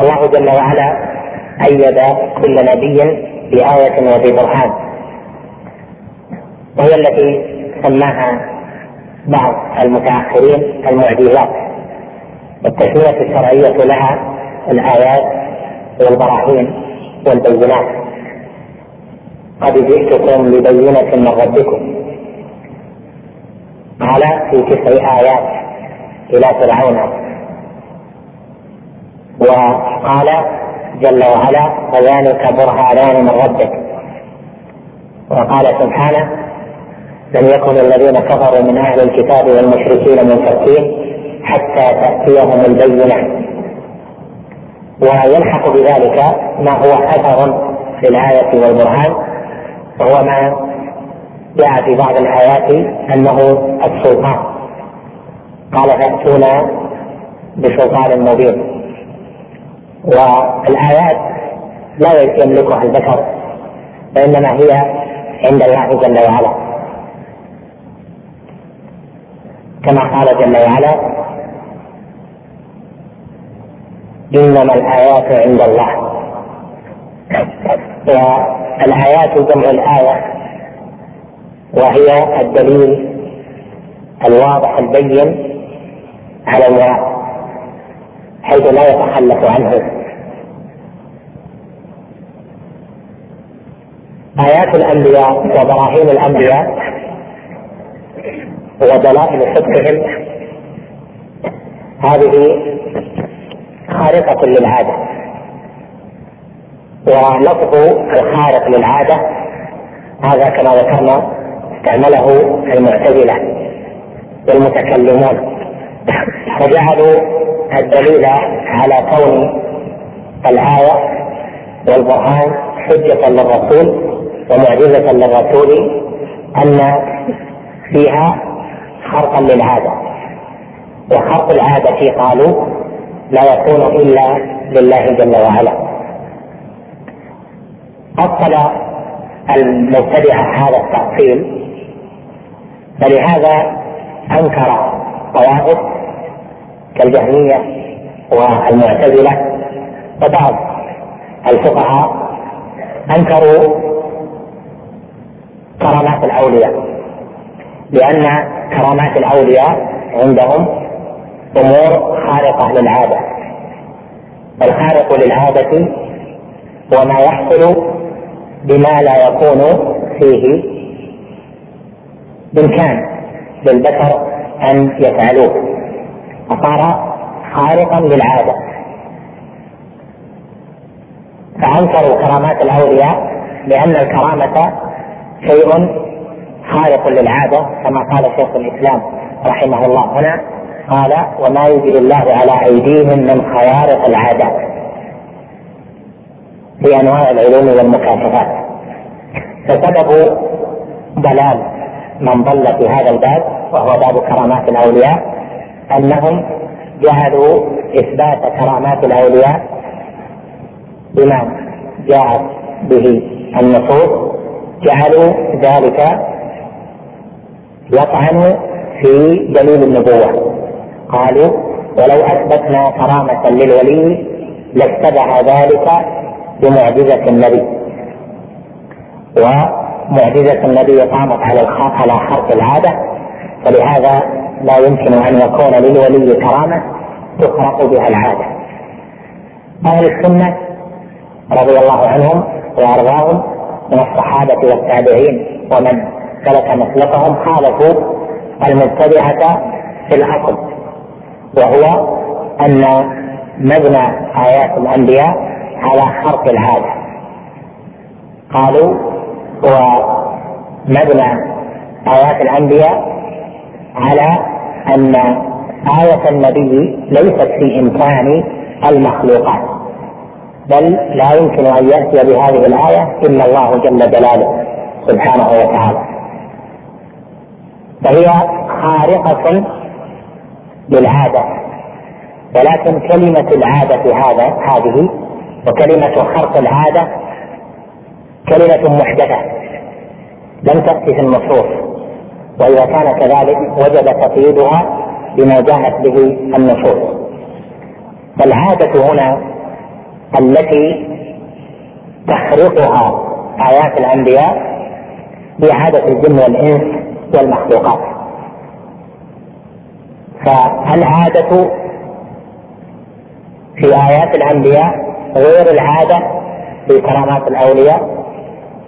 الله جل وعلا أيد كل نبي بآية وببرهان وهي التي سماها بعض المتأخرين المعجزات. والتسمية الشرعية لها الآيات والبراهين والبينات. قد جئتكم ببينة من ربكم. قال في تسع آيات إلى فرعون. وقال جل وعلا فذلك برهانان من ربك. وقال سبحانه لم يكن الذين كفروا من أهل الكتاب والمشركين منفكين حتى تأتيهم البينة. ويلحق بذلك ما هو أثر في الآية والبرهان وهو ما جاء في بعض الآيات أنه السلطان. قال فأتونا بسلطان مبين. والآيات لا يملكها البشر وإنما هي عند الله جل وعلا. كما قال جل وعلا إنما الآيات عند الله. والآيات جمع الآية وهي الدليل الواضح البين على المراد حيث لا يتخلف عنه. آيات الأنبياء وبراهين الأنبياء ودلائل صدقهم هذه خارقة للعادة. ولفظ الخارق للعادة هذا كما ذكرنا استعمله المعتزلة والمتكلمون. فجعلوا الدليل على كون الآية والبرهان حجة للرسول ومعجزة للرسول أن فيها خرقا للعادة. وخرق العادة قالوا لا يكون إلا لله جل وعلا. أصل المبتدعة هذا التأصيل فلهذا أنكر طوائف كالجهمية والمعتزلة وبعض الفقهاء أنكروا كرامات الأولياء لأن كرامات الأولياء عندهم أمور خارقة للعادة. الخارق للعادة هو ما يحصل بما لا يكون فيه بإمكان للبشر أن يفعلوه. فصار خارقا للعادة. فأنكروا كرامات الأولياء لأن الكرامة شيء خارق للعادة كما قال شيخ الإسلام رحمه الله هنا قال وما يجري الله على أيديهم من خوارق العادات في أنواع العلوم والمكاشفات. فسبب ضلال من ضل في هذا الباب وهو باب كرامات الأولياء. أنهم جعلوا إثبات كرامات الأولياء بما جاءت به النصوص جعلوا ذلك يطعن في دليل النبوة. قالوا ولو أثبتنا كرامة للولي لاتبع ذلك بمعجزة النبي. ومعجزة النبي قامت على على خرق العادة فلهذا لا يمكن أن يكون للولي كرامة تخرق بها العادة. أهل السنة رضي الله عنهم وأرضاهم من الصحابة والتابعين ومن سلك مسلكهم خالفوا المبتدعة في الأصل وهو أن مبنى آيات الأنبياء على خرق العادة. قالوا ومبنى آيات الأنبياء على أن آية النبي ليست في إمكان المخلوقات بل لا يمكن أن يأتي بهذه الآية إلا الله جل جلاله سبحانه وتعالى. فهي خارقة للعادة ولكن كلمة العادة هذا هذه وكلمة خرق العادة كلمة محدثة لم تأتي في النصوص. وإذا كان كذلك وجب تقييدها بما جاءت به النصوص. فالعادة هنا التي تخرقها آيات الأنبياء هي عادة الجن والإنس والمخلوقات. فالعادة في آيات الأنبياء غير العادة في كرامات الأولياء؟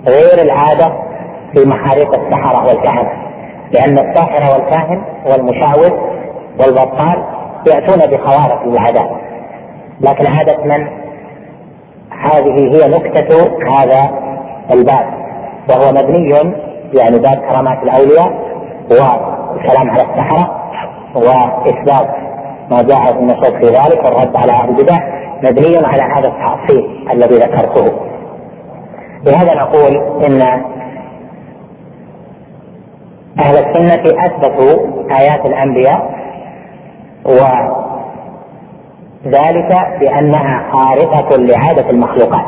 غير العادة في محاريق السحرة والكهنة لأن الساحر والكاهن والمشعوذ والبطال يأتون بخوارق العادات لكن عادة من؟ هذه هي نكتة هذا الباب. وهو مبني يعني باب كرامات الأولياء والكلام على السحرة وإثبات ما جاء في النصوص في ذلك والرد على أهل البدع مبني على هذا التأصيل الذي ذكرته. لهذا نقول إن أهل السنة أثبتوا آيات الأنبياء وذلك بأنها خارقة لعادة المخلوقات.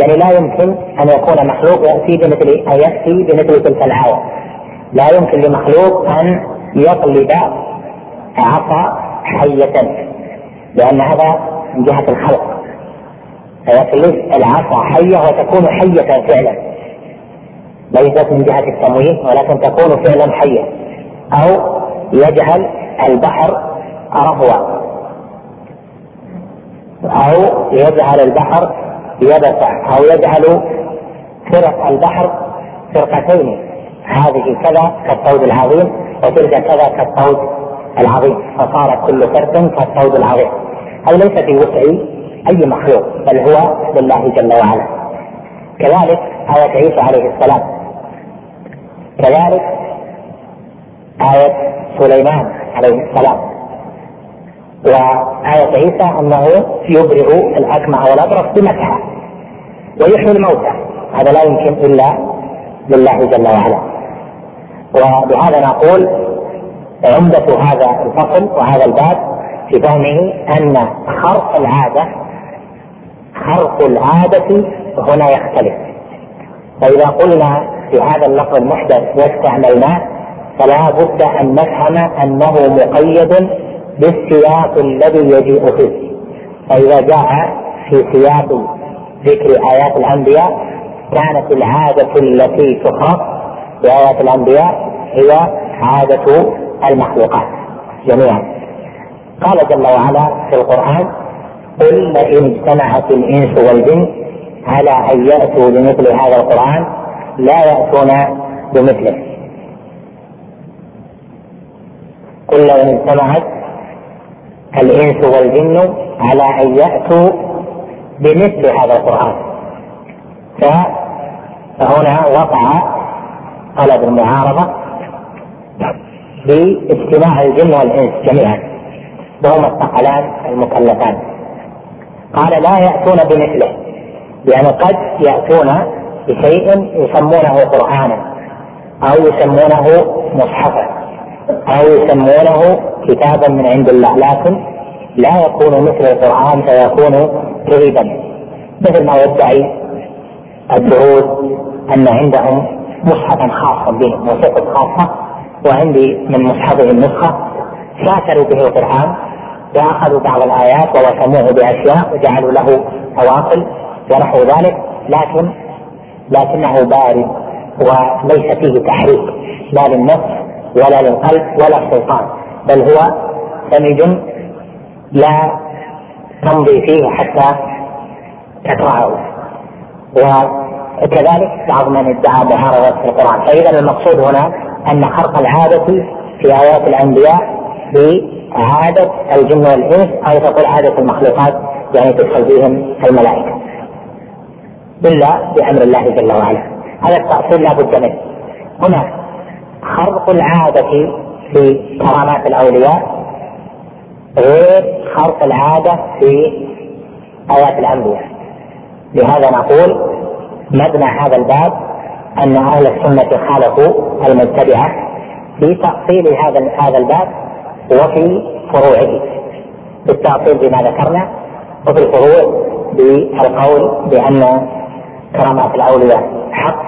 يعني لا يمكن أن يكون مخلوق يأتي بمثل أن يأتي بمثل تلك الآية. لا يمكن لمخلوق أن يقلب عصا حية لأن هذا من جهة الخلق. فيقلب العصا حية وتكون حية فعلا. ليست من جهة التمويه ولكن تكون فعلا حية أو يجعل البحر رهوا أو يجعل البحر يبسا. أو يجعل فرق البحر فرقتين. هذه كذا كالطود العظيم وتلك كذا كالطود العظيم. فصار كل فرد كالطود العظيم. هذا ليس في وسع أي مخلوق بل هو لله جل وعلا. كذلك آية عيسى عليه السلام. كذلك آية سليمان عليه السلام. وآية عيسى أنه يبرئ الأكمع والأبرص بمسحة ويحيي الموتى. هذا لا يمكن إلا لله جل وعلا. وبهذا نقول عمدة هذا الفصل وهذا الباب في فهمه أن خرق العادة خرق العادة هنا يختلف. فإذا قلنا في هذا اللفظ المحدث واستعملناه فلا بد أن نفهم أنه مقيد بالسياق الذي يجيء فيه. فإذا جاء في سياق ذكر آيات الأنبياء كانت العادة التي تخرق بآيات الأنبياء هي عادة المخلوقات جميعا. قال جل وعلا في القرآن قل لئن اجتمعت الإنس والجن على أن يأتوا بمثل هذا القرآن لا يأتون بمثله. قل لئن اجتمعت الإنس والجن على أن يأتوا بمثل هذا القرآن. فهنا وقع طلب المعارضة باجتماع الجن والإنس جميعا وهما الثقلان المكلفان. قال لا يأتون بمثله يعني قد يأتون بشيء يسمونه قرآنا أو يسمونه مصحفا أو يسمونه كتابا من عند الله لكن لا يكون مثل القرآن فيكون كذبا مثل ما يدعي الدروز أن عندهم مصحفا خاصا بهم وثقة خاصة وعندي من مصحفهم نسخة شاكروا به القرآن وأخذوا بعض الآيات ووسموه بأشياء وجعلوا له فواصل ونحو ذلك لكن لكنه بارد وليس فيه تحريك لا للنفس ولا للقلب ولا السلطان بل هو سمج لا تمضي فيه حتى تقرأه وكذلك بعض من ادعى معارضة في القرآن. فإذا المقصود هنا أن خرق العادة في آيات الأنبياء بعادة الجن والإنس أو تقول عادة المخلوقات يعني تدخل فيهم الملائكة. إلا بأمر الله جل وعلا. هذا التأصيل لا بد منه. هنا خرق العادة في كرامات الأولياء غير خرق العادة في آيات الأنبياء. لهذا نقول مبنى هذا الباب أن أهل السنة خالفوا المبتدعة في تأصيل هذا هذا الباب وفي فروعه. بالتأصيل بما ذكرنا وفي الفروع بالقول بأن كرامات الأولياء حق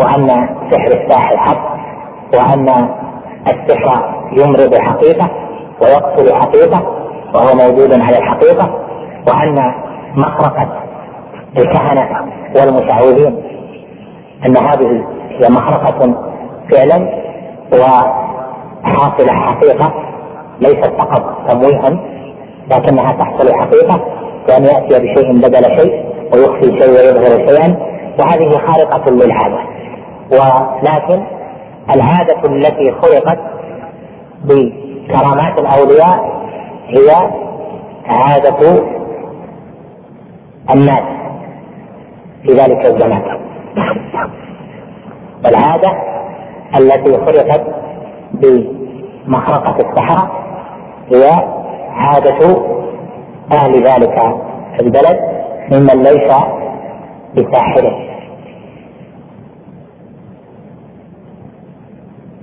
وأن سحر الساحر حق وأن السحر يمرض حقيقة ويقتل حقيقة وهو موجود على الحقيقة وأن مخرقة الكهنة والمشعوذين أن هذه هي مخرقة فعلا وحاصلة حقيقة ليست فقط تمويها لكنها تحصل حقيقة وأن يأتي بشيء بدل شيء. ويخفي شيء ويظهر شيئا وهذه خارقة للعادة ولكن العادة التي خلقت بكرامات الأولياء هي عادة الناس في ذلك الزمان. العادة التي خلقت بمخرقة السحرة هي عادة أهل ذلك البلد ممن ليس بساحره.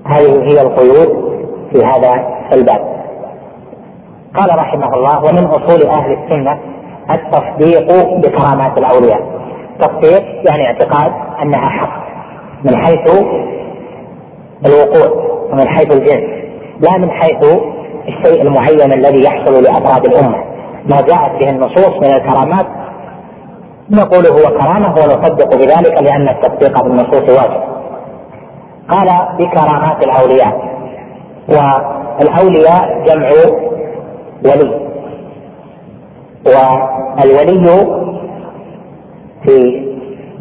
هذه هي القيود في هذا الباب. قال رحمه الله ومن أصول أهل السنة التصديق بكرامات الأولياء. تصديق يعني اعتقاد أنها حق من حيث الوقوع ومن حيث الجنس لا من حيث الشيء المعين الذي يحصل لأفراد الأمة. ما جاءت به النصوص من الكرامات نقول هو كرامة ونصدق بذلك لأن التصديق بالنصوص واجب. قال بكرامات الأولياء. والأولياء جمع ولي. والولي في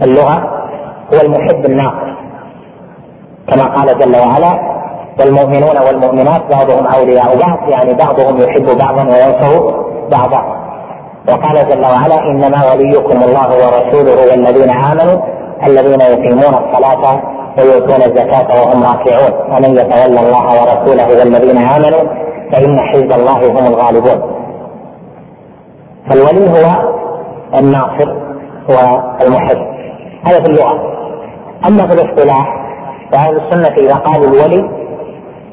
اللغة هو المحب الناصر كما قال جل وعلا والمؤمنون والمؤمنات بعضهم أولياء بعض. يعني بعضهم يحب بعضا وينصر بعضا. وقال جل وعلا إنما وليكم الله ورسوله والذين آمنوا الذين يقيمون الصلاة ويؤتون الزكاة وهم راكعون. ومن يتولى الله ورسوله والذين آمنوا فإن حزب الله هم الغالبون. فالولي هو الناصر والمحب. هذا في اللغة. أما في الاصطلاح فأهل السنة إذا قالوا الولي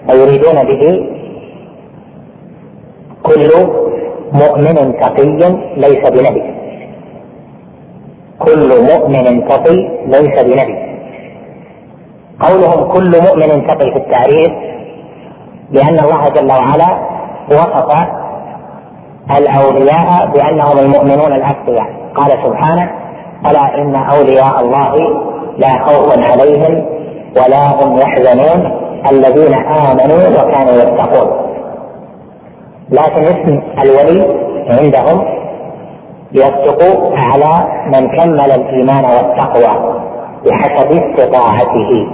فيريدون به كل مؤمن تقي ليس بنبي. كل مؤمن تقي ليس بنبي. قولهم كل مؤمن تقي في التعريف لأن الله جل وعلا وصف الأولياء بأنهم المؤمنون الأتقياء قال سبحانه ألا إن أولياء الله لا خوف عليهم ولا هم يحزنون الذين آمنوا وكانوا يتقون. لكن اسم الولي عندهم يصدق على من كمل الإيمان والتقوى بحسب استطاعته.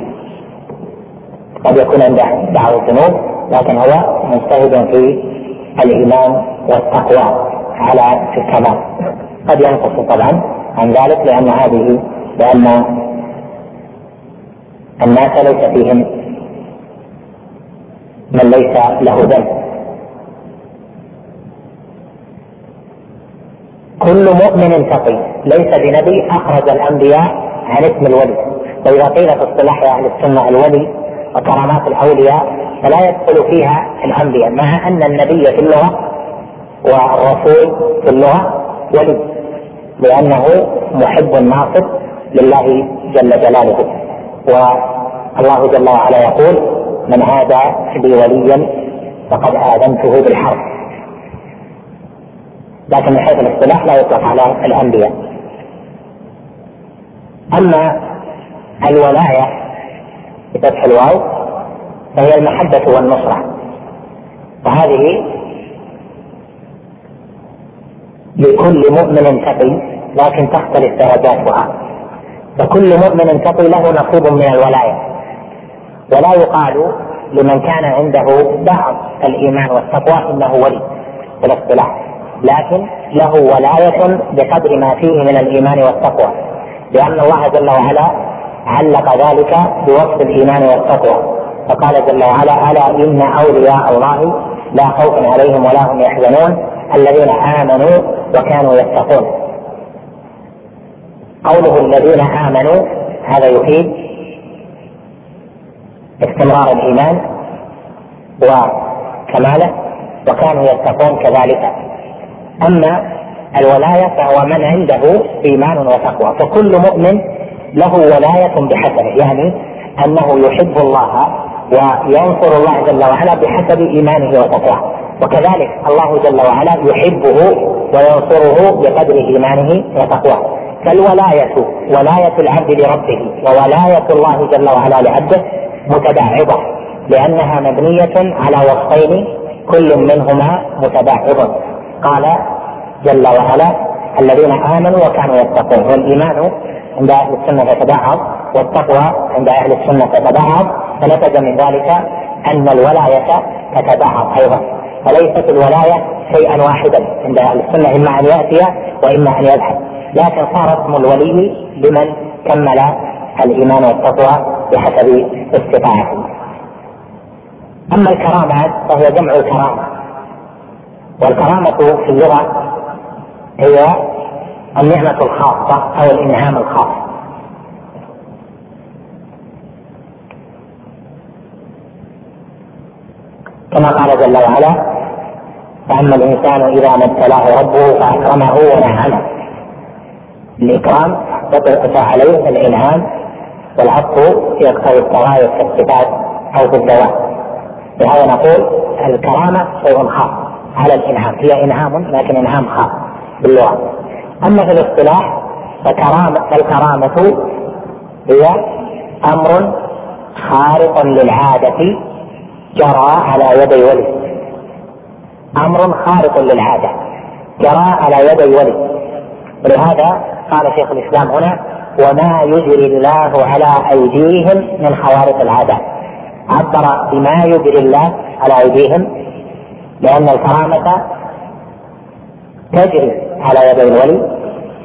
قد يكون عنده بعض الذنوب لكن هو مجتهد في الإيمان والتقوى على الكمال. قد ينقص طبعا عن ذلك لأن هذه لأن الناس ليس فيهم من ليس له ذنب. كل مؤمن تقي ليس بنبي أخرج الأنبياء عن اسم الولي. وإذا قيل في اصطلاح أهل السنة الولي وكرامات الأولياء فلا يدخل فيها الأنبياء مع أن النبي في اللغة والرسول في اللغة ولي. لأنه محب ناصر لله جل جلاله. والله جل وعلا يقول من هذا لي وليا فقد آذنته بالحرب. لكن من حيث الاصطلاح لا يطلق على الأنبياء. أما الولاية بفتح الواو فهي المحبة والنصرة. وهذه لكل مؤمن تقي لكن تختلف درجاتها. فكل مؤمن تقي له نصيب من الولاية. ولا يقال لمن كان عنده بعض الإيمان والتقوى إنه ولي في الاصطلاح. لكن له ولاية بقدر ما فيه من الإيمان والتقوى. لأن الله جل وعلا علق ذلك بوصف الإيمان والتقوى. فقال جل وعلا ألا إن أولياء الله لا خوف عليهم ولا هم يحزنون الذين آمنوا وكانوا يتقون. قوله الذين آمنوا هذا يفيد استمرار الإيمان وكماله وكانوا يتقون كذلك. أما الولاية فهو من عنده إيمان وتقوى فكل مؤمن له ولاية بحسبه يعني أنه يحب الله وينصر الله جل وعلا بحسب إيمانه وتقواه. وكذلك الله جل وعلا يحبه وينصره بقدر إيمانه وتقواه. فالولاية ولاية العبد لربه وولاية الله جل وعلا لعبده متباعضة لأنها مبنية على وصفين كل منهما متباعض. قال جل وعلا الذين آمنوا وكانوا يتقون. والإيمان عند أهل السنة يتباعض والتقوى عند أهل السنة تتباعض فنتج من ذلك أن الولاية تتباعض أيضا. فليست الولاية شيئا واحدا. عند أهل السنة إما أن يأتي وإما أن يذهب. لكن صار اسم الولي لمن كمل الإيمان والتقوى بحسب استطاعته. أما الكرامات فهي جمع الكرامة. والكرامة في اللغة هي النعمة الخاصة أو الإنعام الخاص. كما قال جل وعلا فأما الإنسان إذا ما ابتلاه ربه فأكرمه ونعمه. الإكرام يطلق عليه الإنعام والعطف يقتضي التغاير في الصفات أو في الذوات لهذا نقول الكرامة شيء خاص. على الإنعام. هي إنعام لكن إنعام خاص باللغة. أما في الاصطلاح فكرامة فالكرامة هي أمر خارق للعادة جرى على يدي ولي أمر خارق للعادة جرى على يدي ولي ولهذا قال شيخ الإسلام هنا وما يجري الله على أيديهم من خوارق العادات عبر بما يجري الله على أيديهم لأن الكرامة تجري على يدي الولي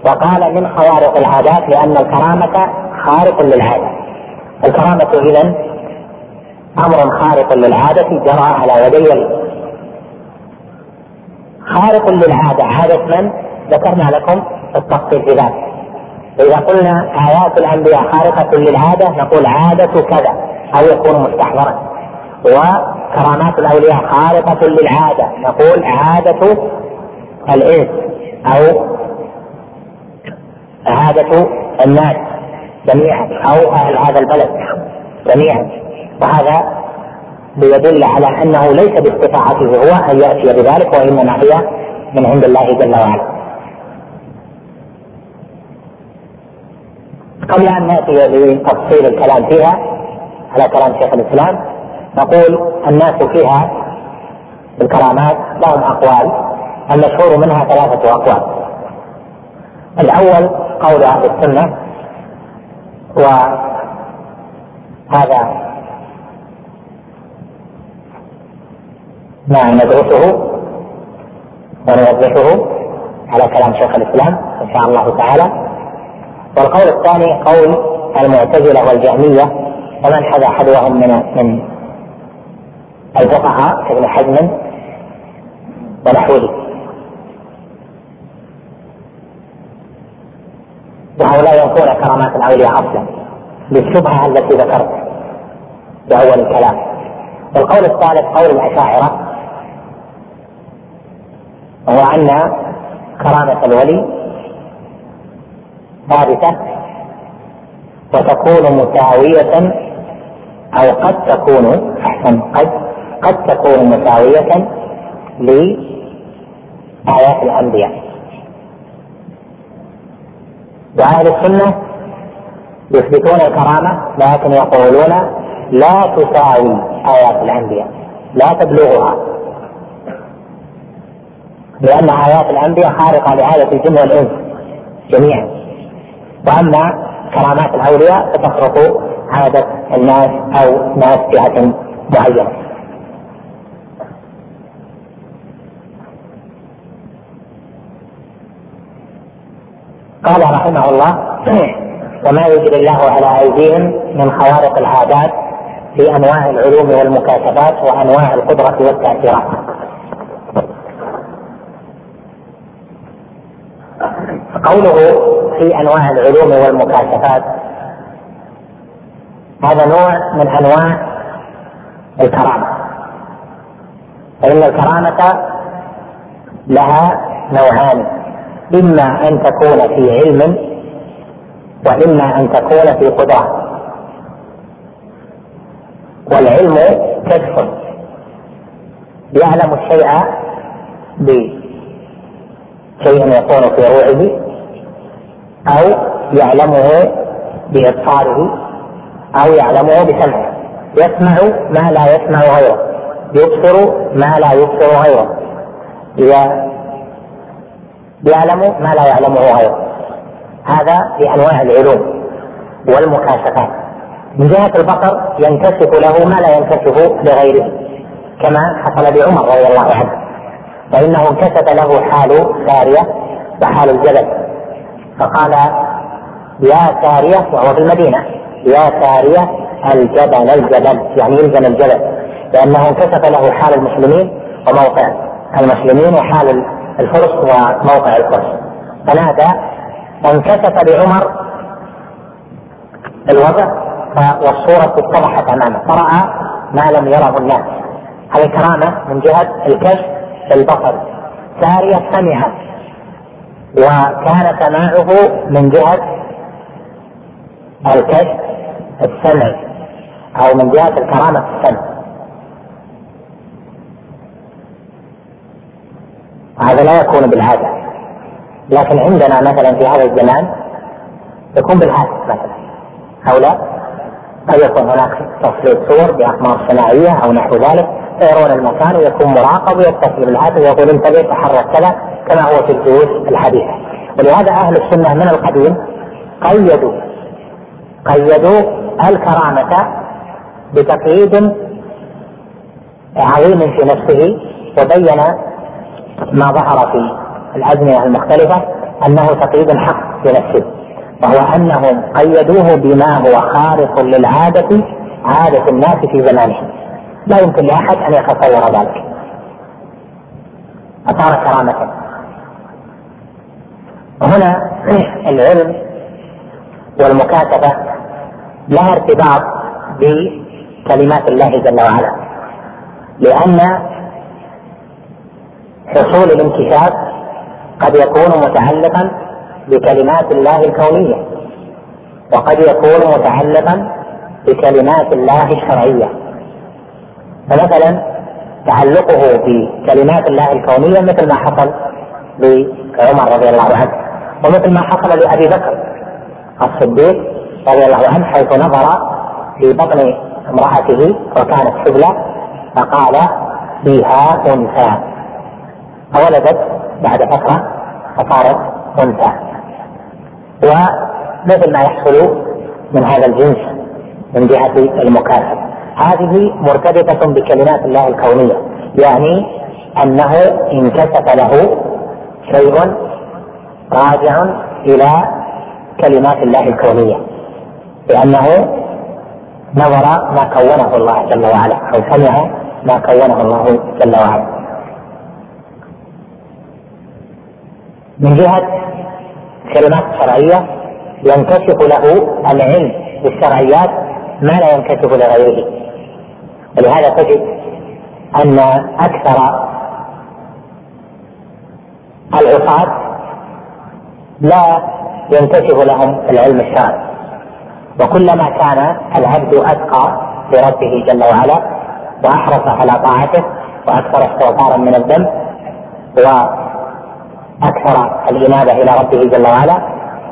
وقال من خوارق العادات لأن الكرامة خارق للعادة. الكرامة اذا أمر خارق للعادة جرى على يدي ولي خارق للعادة عاده من ذكرنا لكم التفصيل في ذلك. فاذا قلنا آيات الأنبياء خارقة للعادة نقول عادة كذا أو يكون مستحضرا. وكرامات الأولياء خارقة للعادة نقول عادة الانس أو عادة الناس جميعا أو أهل هذا البلد جميعا وهذا ليدل على أنه ليس باستطاعته هو أن يأتي بذلك وإنما هي من عند الله جل وعلا. قبل أن نأتي لتفصيل الكلام فيها على كلام شيخ الإسلام نقول الناس فيها الكرامات لهم اقوال المشهور منها ثلاثة أقوال. الأول قول أهل السنة وهذا ما ندرسه ونوضحه على كلام شيخ الإسلام إن شاء الله تعالى والقول الثاني قول المعتزلة والجهمية ومن حذا حذوهم من من الفقهاء كابن حزم ونحوه وهؤلاء ينفون كرامات الأولياء أصلا بالشبهه التي ذكرت في اول الكلام. والقول الثالث قول الأشاعرة وهو أن كرامة الولي ثابتة وتكون مساوية أو قد تكون أحسن قد قد تكون مساوية لآيات الأنبياء. وأهل السنة يثبتون الكرامة لكن يقولون لا تساوي آيات الأنبياء لا تبلغها. لأن آيات الأنبياء خارقة لعادة الجن والإنس جميعا. وأما كرامات الأولياء فتخرق عادة الناس أو ناس فئة معينة. قال رحمه الله وما يجري الله على أيديهم من خوارق العادات في أنواع العلوم والمكاتبات وأنواع القدرة والتأثيرات. قوله في أنواع العلوم والمكاشفات هذا نوع من أنواع الكرامة. فإن الكرامة لها نوعان. اما أن تكون في علم واما أن تكون في قدره والعلم كشف. يعلم الشيء بشيء يكون في روعه أو يعلمه بإبصاره أو يعلمه بسمعه. يسمع ما لا يسمع غيره. يبصر ما لا يبصر غيره. يعلم ما لا يعلمه غيره. هذا بأنواع العلوم والمكاشفات. من جهة البصر ينكشف له ما لا ينكشف لغيره كما حصل بعمر رضي الله عنه. فإنه انكشف له حال سارية وحال الجبل. فقال يا سارية وهو في المدينة يا سارية الجبل الجبل. يعني يلزم الجبل. لأنه انكشف له حال المسلمين وموقع المسلمين وحال الفرس وموقع الفرس. فنادى وانكشف بعمر الوضع والصورة اتضحت أمامه. فرأى ما لم يره الناس. هذه كرامة من جهة الكشف البصري سارية سمعت وكان سماعه من جهة الكشف السمعي أو من جهة الكرامة السمع هذا لا يكون بالعادة لكن عندنا مثلا في هذا الزمان يكون بالهاتف مثلا. هؤلاء قد يكون هناك تصوير صور بأقمار صناعية أو نحو ذلك يرون المكان ويكون مراقب ويتصل بالهاتف ويقول انتبه تحرك كذا كما هو في الجيوش الحديثة. ولهذا أهل السنة من القديم قيدوا قيدوا الكرامة بتقييد عظيم في نفسه وبين ما ظهر في الأزمنة المختلفة أنه تقييد حق في نفسه وهو أنهم قيدوه بما هو خارق للعادة عادة الناس في زمانهم لا يمكن لأحد أن يتصور ذلك. أثار كرامة وهنا العلم والمكاتبة لها ارتباط بكلمات الله جل وعلا لأن حصول الانكشاف قد يكون متعلقا بكلمات الله الكونية وقد يكون متعلقا بكلمات الله الشرعية. فمثلا تعلقه بكلمات الله الكونية مثل ما حصل لعمر رضي الله عنه ومثل ما حصل لأبي بكر الصديق رضي الله عنه حيث نظر في بطن امرأته وكانت حبلى فقال فيها أنثى. فولدت بعد فترة فصارت أنثى. ومثل ما يحصل من هذا الجنس من جهة المكافأة. هذه مرتبطة بكلمات الله الكونية يعني أنه انكشف له شيء راجع إلى كلمات الله الكونية لأنه نظر ما كونه الله جل وعلا أو سمع ما كونه الله جل وعلا. من جهة كلمات شرعية ينكشف له العلم بالشرعيات ما لا ينكشف لغيره. ولهذا تجد أن أكثر العصاة لا ينكشف لهم العلم الشرعي. وكلما كان العبد أتقى لربه جل وعلا وأحرص على طاعته وأكثر استغفارا من الذنب أكثر الإنابة إلى ربه جل وعلا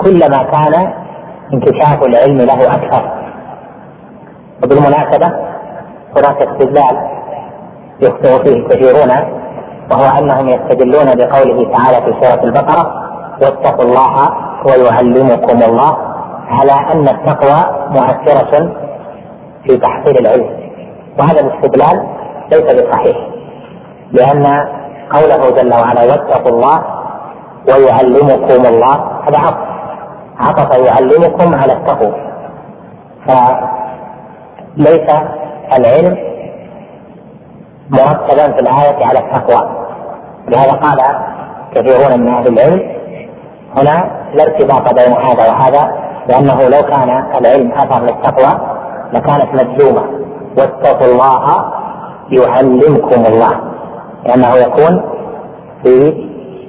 كلما كان انكشاف العلم له أكثر. وبالمناسبة هناك استدلال يخطئ فيه كثيرون وهو أنهم يستدلون بقوله تعالى في سورة البقرة واتقوا الله ويعلمكم الله على أن التقوى مؤثرة في تحصيل العلم. وهذا الاستدلال ليس بصحيح لأن قوله جل وعلا واتقوا الله ويعلمكم الله. هذا عطف عطف يعلمكم على التقوى. فليس العلم مرتبا في الآية على التقوى. لهذا قال كثيرون من أهل العلم هنا لا ارتباط بين هذا وهذا لأنه لو كان العلم أثر للتقوى لكانت مجزومة واتقوا الله يعلمكم الله. لأنه يكون في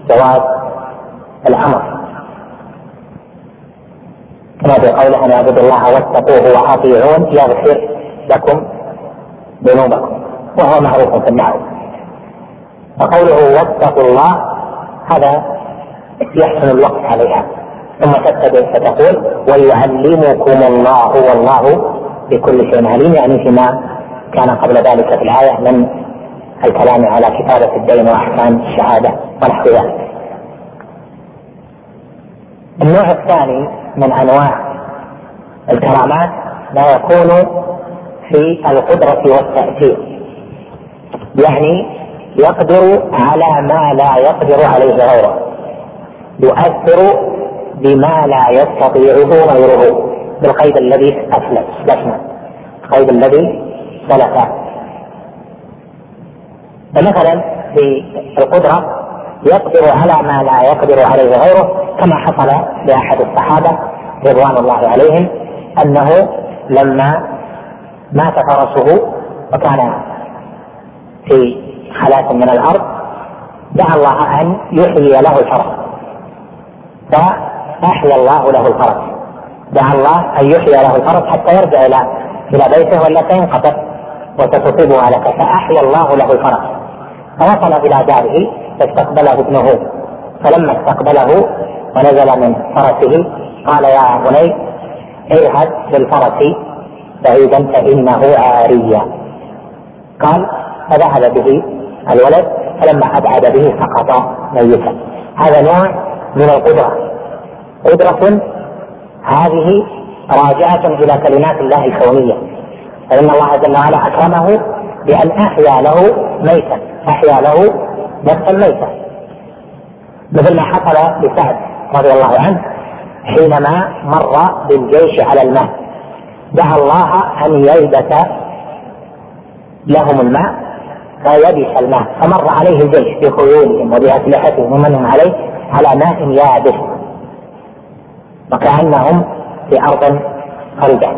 جواز الأمر. كما في قوله أن اعبدوا الله واتقوه وأطيعون يغفر لكم ذنوبكم وهو معروف في المعروف. وقوله واتقوا الله هذا يحسن الوقت عليها. ثم تبتدئ فتقول ويعلمكم الله والله بكل شيء عليم يعني فيما كان قبل ذلك في الآية من الكلام على كتابة الدين وأحكام الشهادة ونحو ذلك. النوع الثاني من أنواع الكرامات ما يكون في القدرة والتأثير. يعني يقدر على ما لا يقدر عليه غيره. يؤثر بما لا يستطيعه غيره. بالقيد الذي اسلفنا القيد الذي سلف. فمثلا في القدرة يقدر على ما لا يقدر عليه غيره كما حصل لأحد الصحابة رضوان الله عليهم أنه لما مات فرسه وكان في خلاف من الأرض دعا الله أن يحيي له الفرس. فأحيا الله له الفرس. دعا الله أن يحيي له الفرس حتى يرجع إلى إلى بيته ولا سينقطع وستصيبه هلكة. فأحيا الله له الفرس. فوصل إلى داره فاستقبله ابنه. فلما استقبله ونزل من فرسه قال يا بني اذهب بالفرس بعيدا فإنه عارية قال فذهب به الولد فلما أبعد به سقط ميتا. هذا نوع من القدرة. قدرة هذه راجعة إلى كلمات الله الكونية. فإن الله جل وعلا أكرمه بأن أحيا له ميتا أحيا له نفسا ميتا مثل ما حصل لسعد رضي الله عنه حينما مر بالجيش على الماء. دعا الله أن يلبس لهم الماء فيبس الماء. فمر عليه الجيش بخيولهم وبأسلحتهم ومنهم عليه على ماء يابس. وكأنهم في أرض خلدة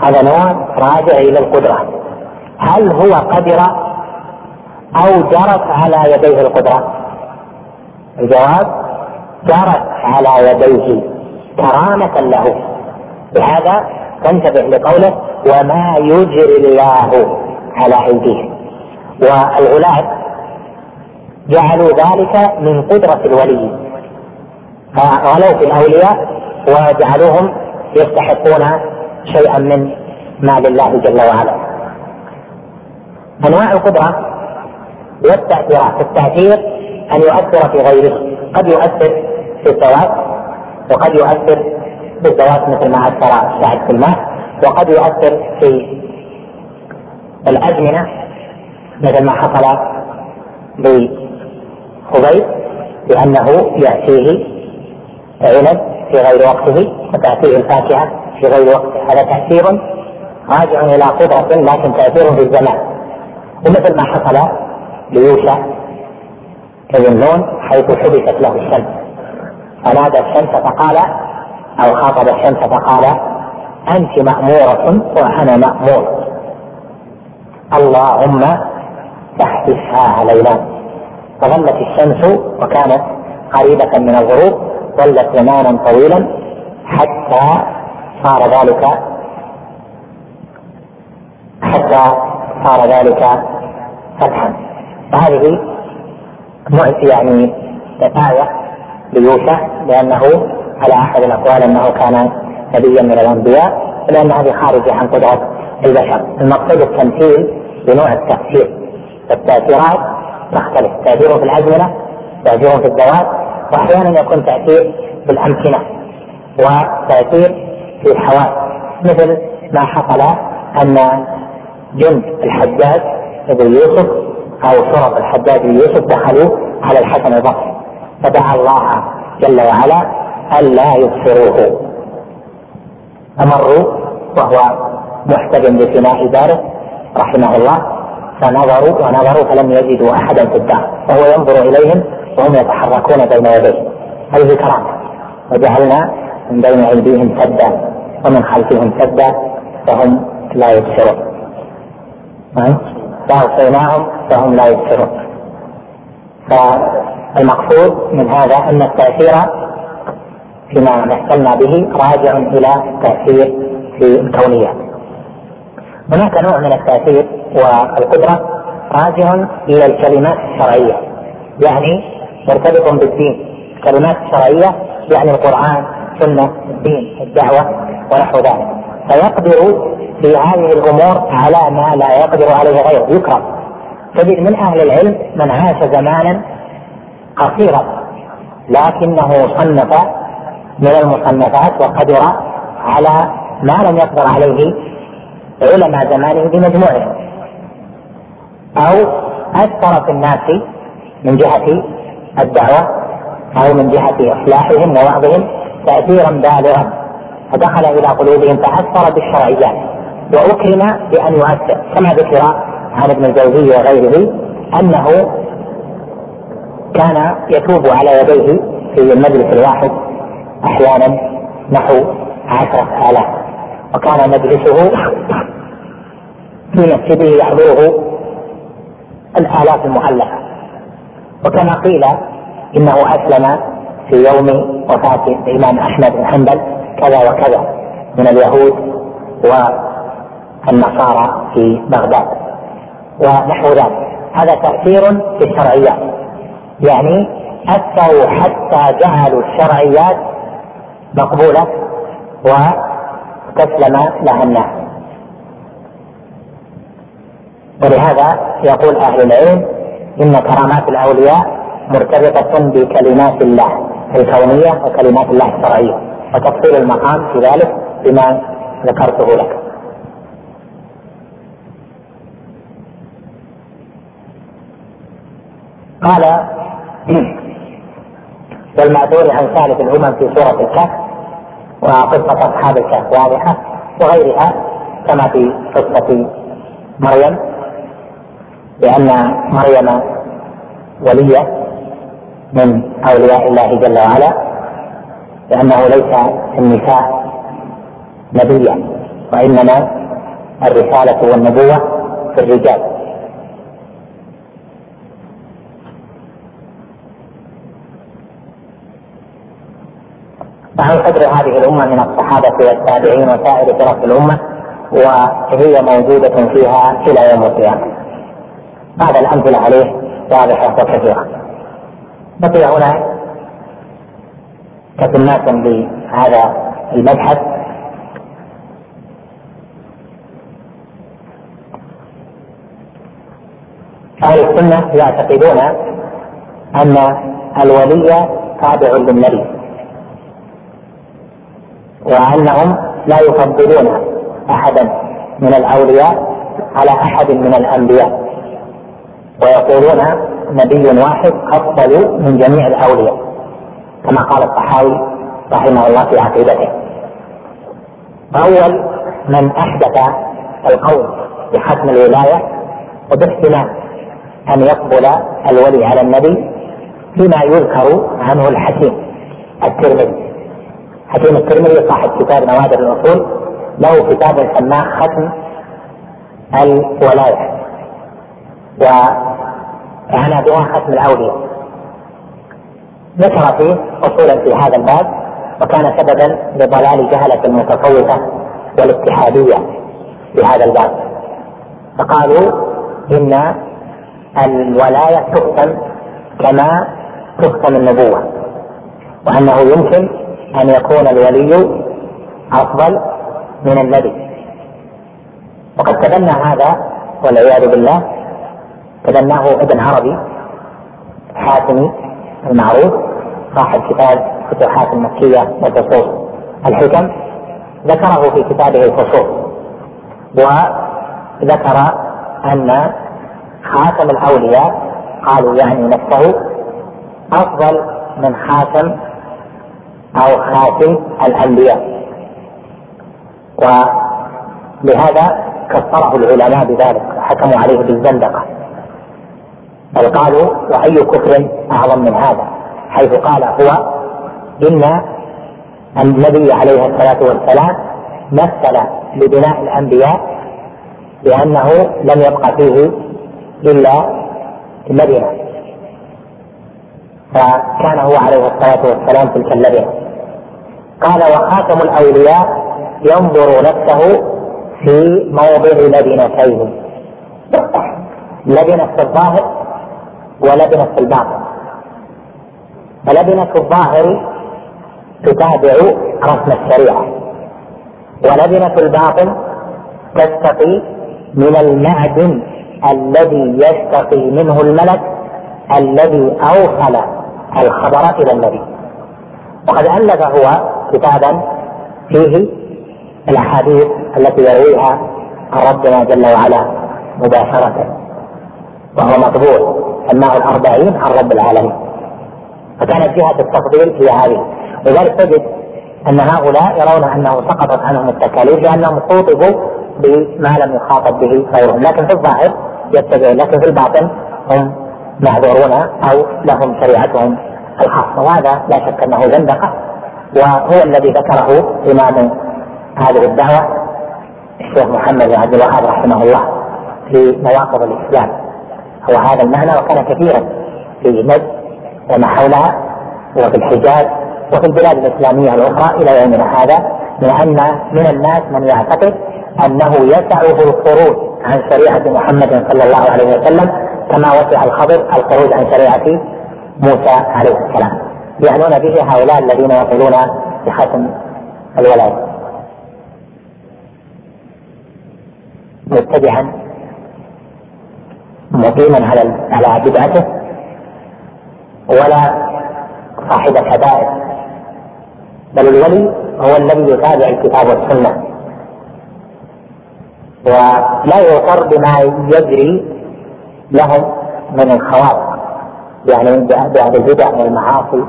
هذا نوع راجع إلى القدرة. هل هو قدر أو جرت على يديه القدرة. الجواب جرت على يديه كرامة له. بهذا تنتبه لقوله وما يجري الله على أيديهم. والغلاة جعلوا ذلك من قدرة الولي. فغلوا في الأولياء وجعلوهم يستحقون شيئا من مال الله جل وعلا. أنواع القدرة والتأثيرات التأثير أن يؤثر في غيره. قد يؤثر في الزواج وقد يؤثر في الزواج مثل ما أثر السعد في الماء وقد يؤثر في الأزمنة مثل ما حصل لخبيب بأنه يأتيه عنب في غير وقته وتأتيه الفاكهة في غير وقته. هذا تأثير راجع إلى قدرة لكن تأثير في الزمان. ومثل ما حصل ليوشع ابن نون حيث حبست له الشمس. فنادى الشمس فقال أو خاطب الشمس فقال أنت مأمورة وأنا مأمور. اللهم تحبسها علينا. فظلت الشمس وكانت قريبة من الغروب ظلت زمانا طويلا حتى صار ذلك حتى صار ذلك فتحا. فهذه يعني آية ليوشع لأنه على أحد الأقوال أنه كان نبيا من الأنبياء لأن هذه خارجة عن قدرة البشر. المقصود التمثيل بنوع التأثير التأثيرات تختلف تأثير في الأزمنة تأثير في الذوات وأحيانا يكون تأثير في الأمكنة وتأثير في الحواس مثل ما حصل أن جند الحجاج بن يوسف أو شرط الحجاج بن يوسف دخلوا على الحسن البصري. فدعا الله جل وعلا ألا يبصروه. أمروا وهو محتجم بفناء داره رحمه الله. فنظروا ونظروا فلم يجدوا أحدا في الدار. وهو ينظر إليهم وهم يتحركون بين يديه. هذه كرامة وجعلنا من بين أيديهم سدا ومن خلفهم سدا فهم لا يبصرون. فأوصيناهم فهم لا يبصرون. فالمقصود من هذا أن التأثير فيما مثلنا به راجع إلى التأثير في الكونيات هناك نوع من التأثير والقدرة راجع إلى الكلمات الشرعية يعني مرتبط بالدين. الكلمات الشرعيه يعني القرآن سنه الدين الدعوة ونحو ذلك. فيقدر في هذه الأمور على ما لا يقدر عليه غيره. يكرم تجد من أهل العلم من عاش زمانا قصيرا لكنه صنف من المصنفات وقدر على ما لم يقدر عليه علماء زمانه بمجموعهم أو اثر في الناس من جهة الدعوة أو من جهة إصلاحهم ووعظهم تاثيرا بالغا فدخل إلى قلوبهم فأثر بالشرعيات. وأكرم بأن يؤثر كما ذكر عن ابن الجوزي وغيره أنه كان يتوب على يديه في المجلس الواحد أحيانا نحو عشرة آلاف. وكان مجلسه في مسجده يحضره الآلاف المؤلفة. وكما قيل إنه أسلم في يوم وفاة الإمام أحمد بن حنبل كذا وكذا من اليهود والنصارى في بغداد. ونحو ذلك. هذا تأثير في الشرعيات. يعني أثروا حتى جعلوا الشرعيات مقبولة واستسلم لها الناس. ولهذا يقول أهل العلم إن كرامات الأولياء مرتبطة بكلمات الله الكونية وكلمات الله الشرعية. وتفصيل المقام في ذلك بما ذكرته لك. قال والمعذور عن ثالث الأمم في سورة الكهف وقصة أصحاب الكهف واضحة وغيرها كما في قصة مريم لأن مريم وليه من أولياء الله جل وعلا لأنه ليس في النساء نبيا وإنما الرسالة والنبوة في الرجال. وعن قدر هذه الأمة من الصحابة والتابعين وسائر فرق الأمة وهي موجودة فيها إلى يوم القيامة. هذا الأمثلة عليه واضحة وكثيرة. بقي هنا كتمات بهذا المبحث. أهل السنة يعتقدون أن الولي تابع للنبي. وأنهم لا يفضلون أحدا من الأولياء على أحد من الأنبياء. ويقولون نبي واحد أفضل من جميع الأولياء كما قال الطحاوي رحمه الله في عقيدته. أول من أحدث القول بحكم الولاية وباحتمال أن يقبل الولي على النبي فيما يذكر عنه الحكيم الترمذي. حكيم الترمذي صاحب كتاب نوادر الأصول له كتاب سماه ختم الولاية. وعنى بها ختم الأولياء. ذكر فيه اصولا في هذا الباب وكان سببا لضلال جهلة المتصوفه والاتحادية في هذا الباب. فقالوا إن الولاية تختم كما تختم النبوة وأنه يمكن أن يكون الولي أفضل من النبي. وقد تبنى هذا والعياذ بالله تبناه ابن عربي حاتمي المعروف صاحب كتاب فتوحات المكية وفصوص الحكم ذكره في كتابه الفصوص وذكر أن خاتم الأولياء قالوا يعني نفسه أفضل من خاتم أو خاتم الأنبياء. ولهذا كفره العلماء بذلك وحكموا عليه بالزندقة. بل قالوا وأي كفر أعظم من هذا حيث قال هو إن النبي عليه الصلاة والسلام مثل لبناء الأنبياء بأنه لم يبق فيه إلا المدينة فكان هو عليه الصلاة والسلام تلك اللبنة قال وخاتم الأولياء ينظر نفسه في موضع لبنتين لبنت في الظاهر ولبنت في الباطن. فلبنة الظاهر تتابع رسم الشريعة ولبنة الباطن تستقي من المعدن الذي يستقي منه الملك الذي أوصل الخبر إلى النبي. وقد ألف هو كتابا فيه الأحاديث التي يرويها عن ربنا جل وعلا مباشرة وهو مطبوع سماه الأربعين عن رب العالمين. فكانت جهة التفضيل هي هذه. لذلك تجد أن هؤلاء يرون أنه سقطت عنهم التكاليف لأنهم خوطبوا بما لم يخاطب به غيرهم. لكن في الظاهر يتبعون لكن في الباطن هم معذورون أو لهم شريعتهم الخاصة وهذا لا شك أنه زندقة وهو الذي ذكره إمام هذه الدعوة الشيخ محمد بن عبد الوهاب رحمه الله في نواقض الإسلام. هو هذا المعنى وكان كثيرا في نجد وما حولها وفي الحجاز وفي البلاد الإسلامية الأخرى إلى يومنا هذا لأن من الناس من يعتقد أنه يسعه الخروج عن شريعة محمد صلى الله عليه وسلم كما وسع الخضر الخروج عن شريعة موسى عليه السلام. يعنون به هؤلاء الذين يقولون بختم الولاية متبعا مقيما على على بدعته. ولا صاحب كبائر. بل الولي هو الذي يتابع الكتاب والسنة. ولا يغتر بما يجري لهم من الخوارق يعني بأهل البدع والمعاصي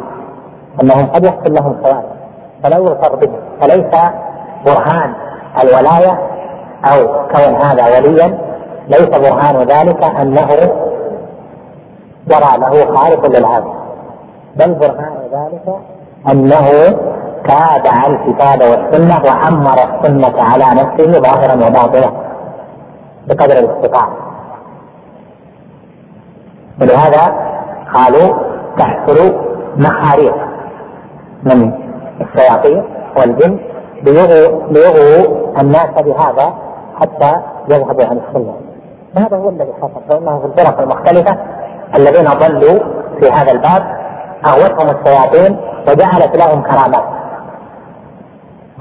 أنهم قد يحصل لهم خوارق فلا يغتر به فليس برهان الولاية أو كون هذا وليا. ليس برهان ذلك أنه جرى له خارق للعاده بل برهان ذلك أنه تابع الكتاب والسنة وعمر السنة على نفسه ظاهرا وباطنا بقدر الاستطاعة. ولهذا قالوا تحصل مخاريق من الشياطين والجن ليغوا الناس بهذا حتى يذهبوا عن السنة. هذا هو الذي حصل. فانه في الفرق المختلفة الذين ضلوا في هذا الباب أغوتهم الشياطين وجعلت لهم كرامات.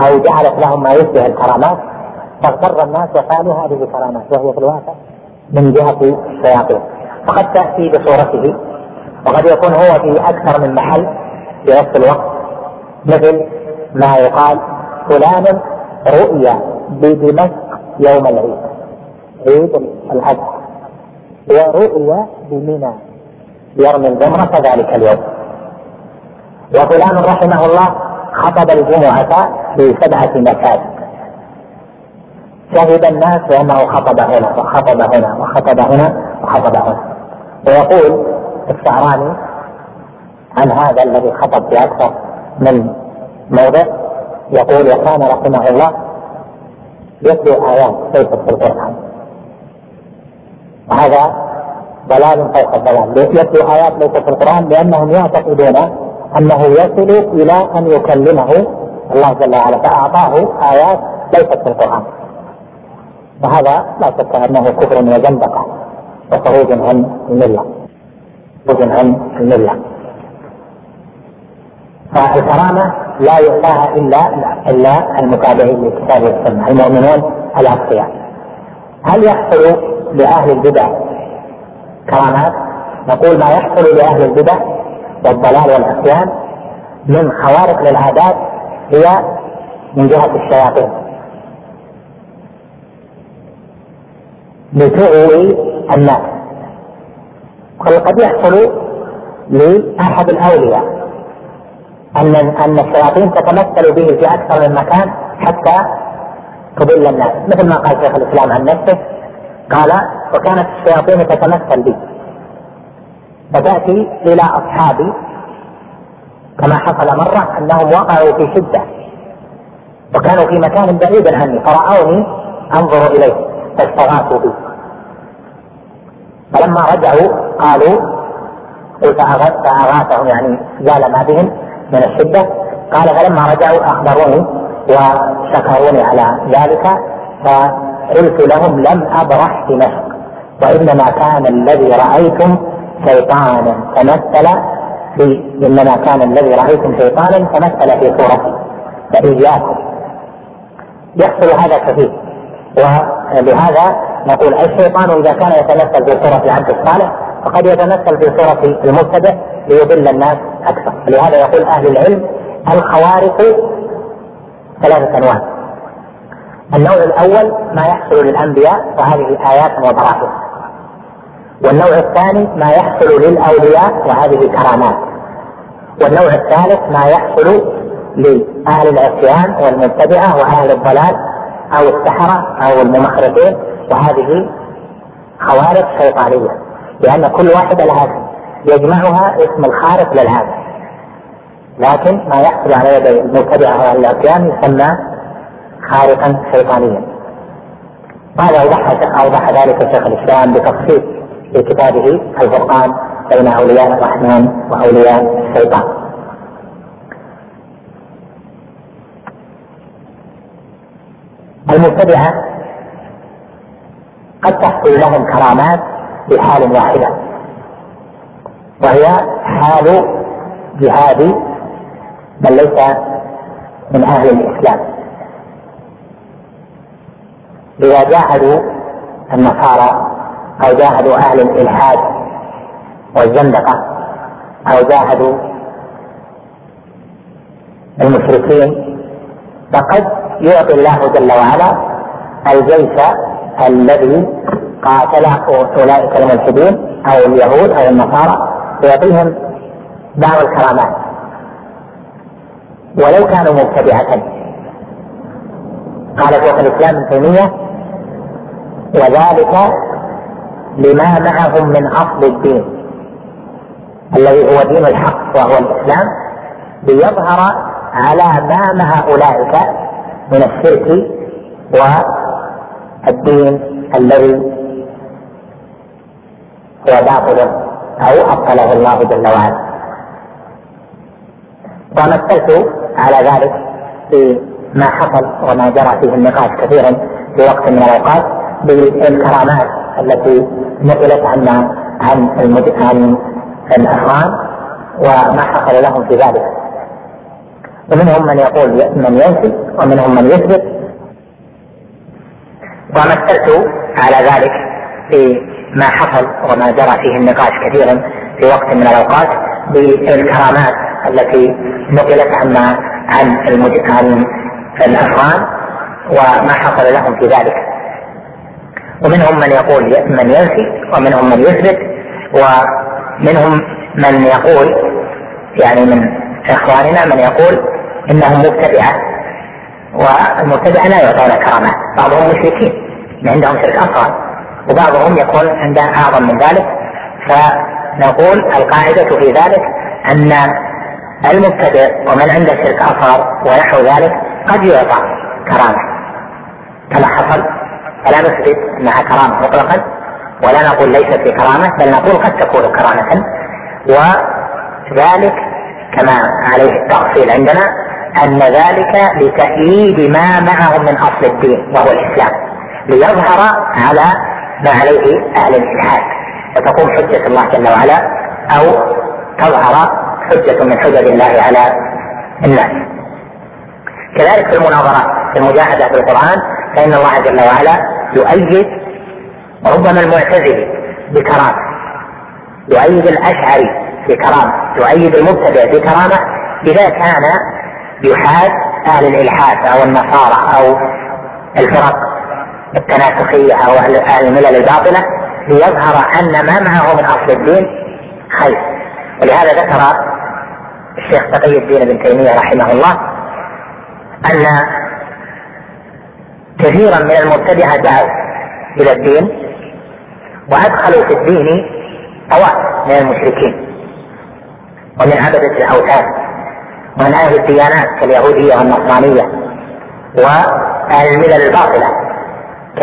أو جعلت لهم ما يشبه الكرامات. فاغتر الناس وقالوا هذه كرامات وهي في الواقع من جهة الشياطين. وقد تأتي بصورته وقد يكون هو في أكثر من محل في نفس الوقت مثل ما يقال فلان رؤيا بدمشق يوم العيد عيد الحج ورؤيا بمنى يرمي الجمرة ذلك اليوم. وفلان رحمه الله خطب الجمعة في سبعة مساجد. شهد الناس بأنه خطب هنا وخطب هنا وخطب هنا وخطب هنا. ويقول الشعراني عن هذا الذي خطب في أكثر من موضع يقول وكان رحمه الله يتلو آيات ليست في القرآن؟ وهذا ضلال فوق الضلال. يتلو آيات ليست في القرآن لأنهم يعتقدون أنه يصل إلى أن يكلمه الله جل وعلا فأعطاه آيات ليست في القرآن. وهذا لا شك أنه كفر وزندقة. وخروج عن الملة. خروج عن الملة. فالكرامة لا يؤتاها إلا إلا المتابعين للكتاب والسنة المؤمنون الأتقياء هل يحصل لأهل البدع كرامات؟ نقول ما يحصل لأهل البدع والضلال والعصيان من خوارق للعادات هي من جهة الشياطين. لتغوي الناس. قد يحصل لأحد الأولياء أن أن الشياطين تتمثل به في أكثر من مكان حتى تضل الناس. مثل ما قال شيخ الإسلام عن نفسه قال وكانت الشياطين تتمثل بي. فتأتي إلى أصحابي كما حصل مرة أنهم وقعوا في شدة وكانوا في مكان بعيد عني فرأوني أنظر إليه فاستغاثوا بي فلما رجعوا قالوا فأغاثهم يعني زال ما بهم من الشدة. قال فلما رجعوا أخبروني وشكروني على ذلك فقلت لهم لم أبرح دمشق وإنما كان الذي رأيتم شيطانا تمثل في إنما كان الذي رأيتم شيطانا تمثل في صورتي. فإياكم يحصل هذا كثير. ولهذا نقول الشيطان إذا كان يتمثل في صورة العبد الصالح فقد يتمثل في صورة المبتدع ليضل الناس أكثر. لهذا يقول أهل العلم الخوارق ثلاثة أنواع. النوع الأول ما يحصل للأنبياء وهذه آيات وبراهين والنوع الثاني ما يحصل للأولياء وهذه كرامات. والنوع الثالث ما يحصل لأهل العصيان والمبتدعة وأهل الضلال أو السحرة أو الممخرطين وهذه خوارق شيطانية لأن كل واحدة لها يجمعها اسم الخارق للعادة لكن ما يحصل على يد المبتدعة وأهل العصيان يسمى خارقا شيطانيا. وهذا أوضح أوضح ذلك شيخ الإسلام بتفصيل في كتابه الفرقان بين أولياء الرحمن وأولياء الشيطان. المبتدعة قد تحصل لهم كرامات في حال واحدة وهي حال جهاد من ليس من أهل الإسلام. إذا جاهدوا النصارى أو جاهدوا أهل الإلحاد والزندقة أو جاهدوا المشركين فقد يعطي الله جل وعلا الجيش الذي قاتل أولئك الملحدين أو اليهود أو النصارى يعطيهم بعض الكرامات. ولو كانوا مبتدعة. قال شيخ الإسلام ابن تيمية وذلك لما معهم من أصل الدين الذي هو دين الحق وهو الإسلام ليظهر على ما مع أولئك من الشرك والدين الذي هو باطل أو أبطله الله جل وعلا. ومثلت على ذلك في ما حصل وما جرى فيه النقاش كثيرا في وقت من الأوقات بالكرامات التي نقلت عنا عن عن الأخوان وما حصل لهم في ذلك. ومنهم من يقول من ينفي ومنهم من يثبت ومثلت على ذلك في ما حصل وما جرى فيه النقاش كثيرا في وقت من الأوقات بالكرامات التي نقلت عما عن. عن الأفغان وما حصل لهم في ذلك ومنهم من يقول من ينفي ومنهم من يثبت ومنهم من يقول يعني من إخواننا من يقول انهم مبتدعة والمبتدعة لا يعطون كرامات بعضهم مشركين عندهم شرك أصغر وبعضهم يكون عنده أعظم من ذلك فنقول القاعدة في ذلك أن المبتدع ومن عنده شرك أصغر ونحو ذلك قد يعطى كرامة. كما حصل فلا نثبت أنها كرامة مطلقا ولا نقول ليست بكرامة بل نقول قد تكون كرامة وذلك كما عليه التأصيل عندنا أن ذلك لتأييد ما معهم من أصل الدين وهو الإسلام. ليظهر على ما عليه أهل الإلحاد. وتقوم حجة الله جل وعلا أو تظهر حجة من حجج الله على الناس. كذلك في المناظرات في المجاهدة في القرآن فإن الله جل وعلا يؤيد ربما المعتزلي بكرامة. يؤيد الأشعري بكرامة. يؤيد المبتدع بكرامة إذا كان يحاد أهل الإلحاد أو النصارى أو الفرق التناسخية أو أهل الملل الباطله ليظهر أن ما معه من أصل الدين خير. ولهذا ذكر الشيخ تقي الدين ابن تيمية رحمه الله أن كثيرا من المبتدعة دعوا إلى الدين وأدخلوا في الدين طوائف من المشركين ومن عبدة الأوثان. ومن أهل الديانات كاليهودية والنصرانية وأهل الملل الباطلة ك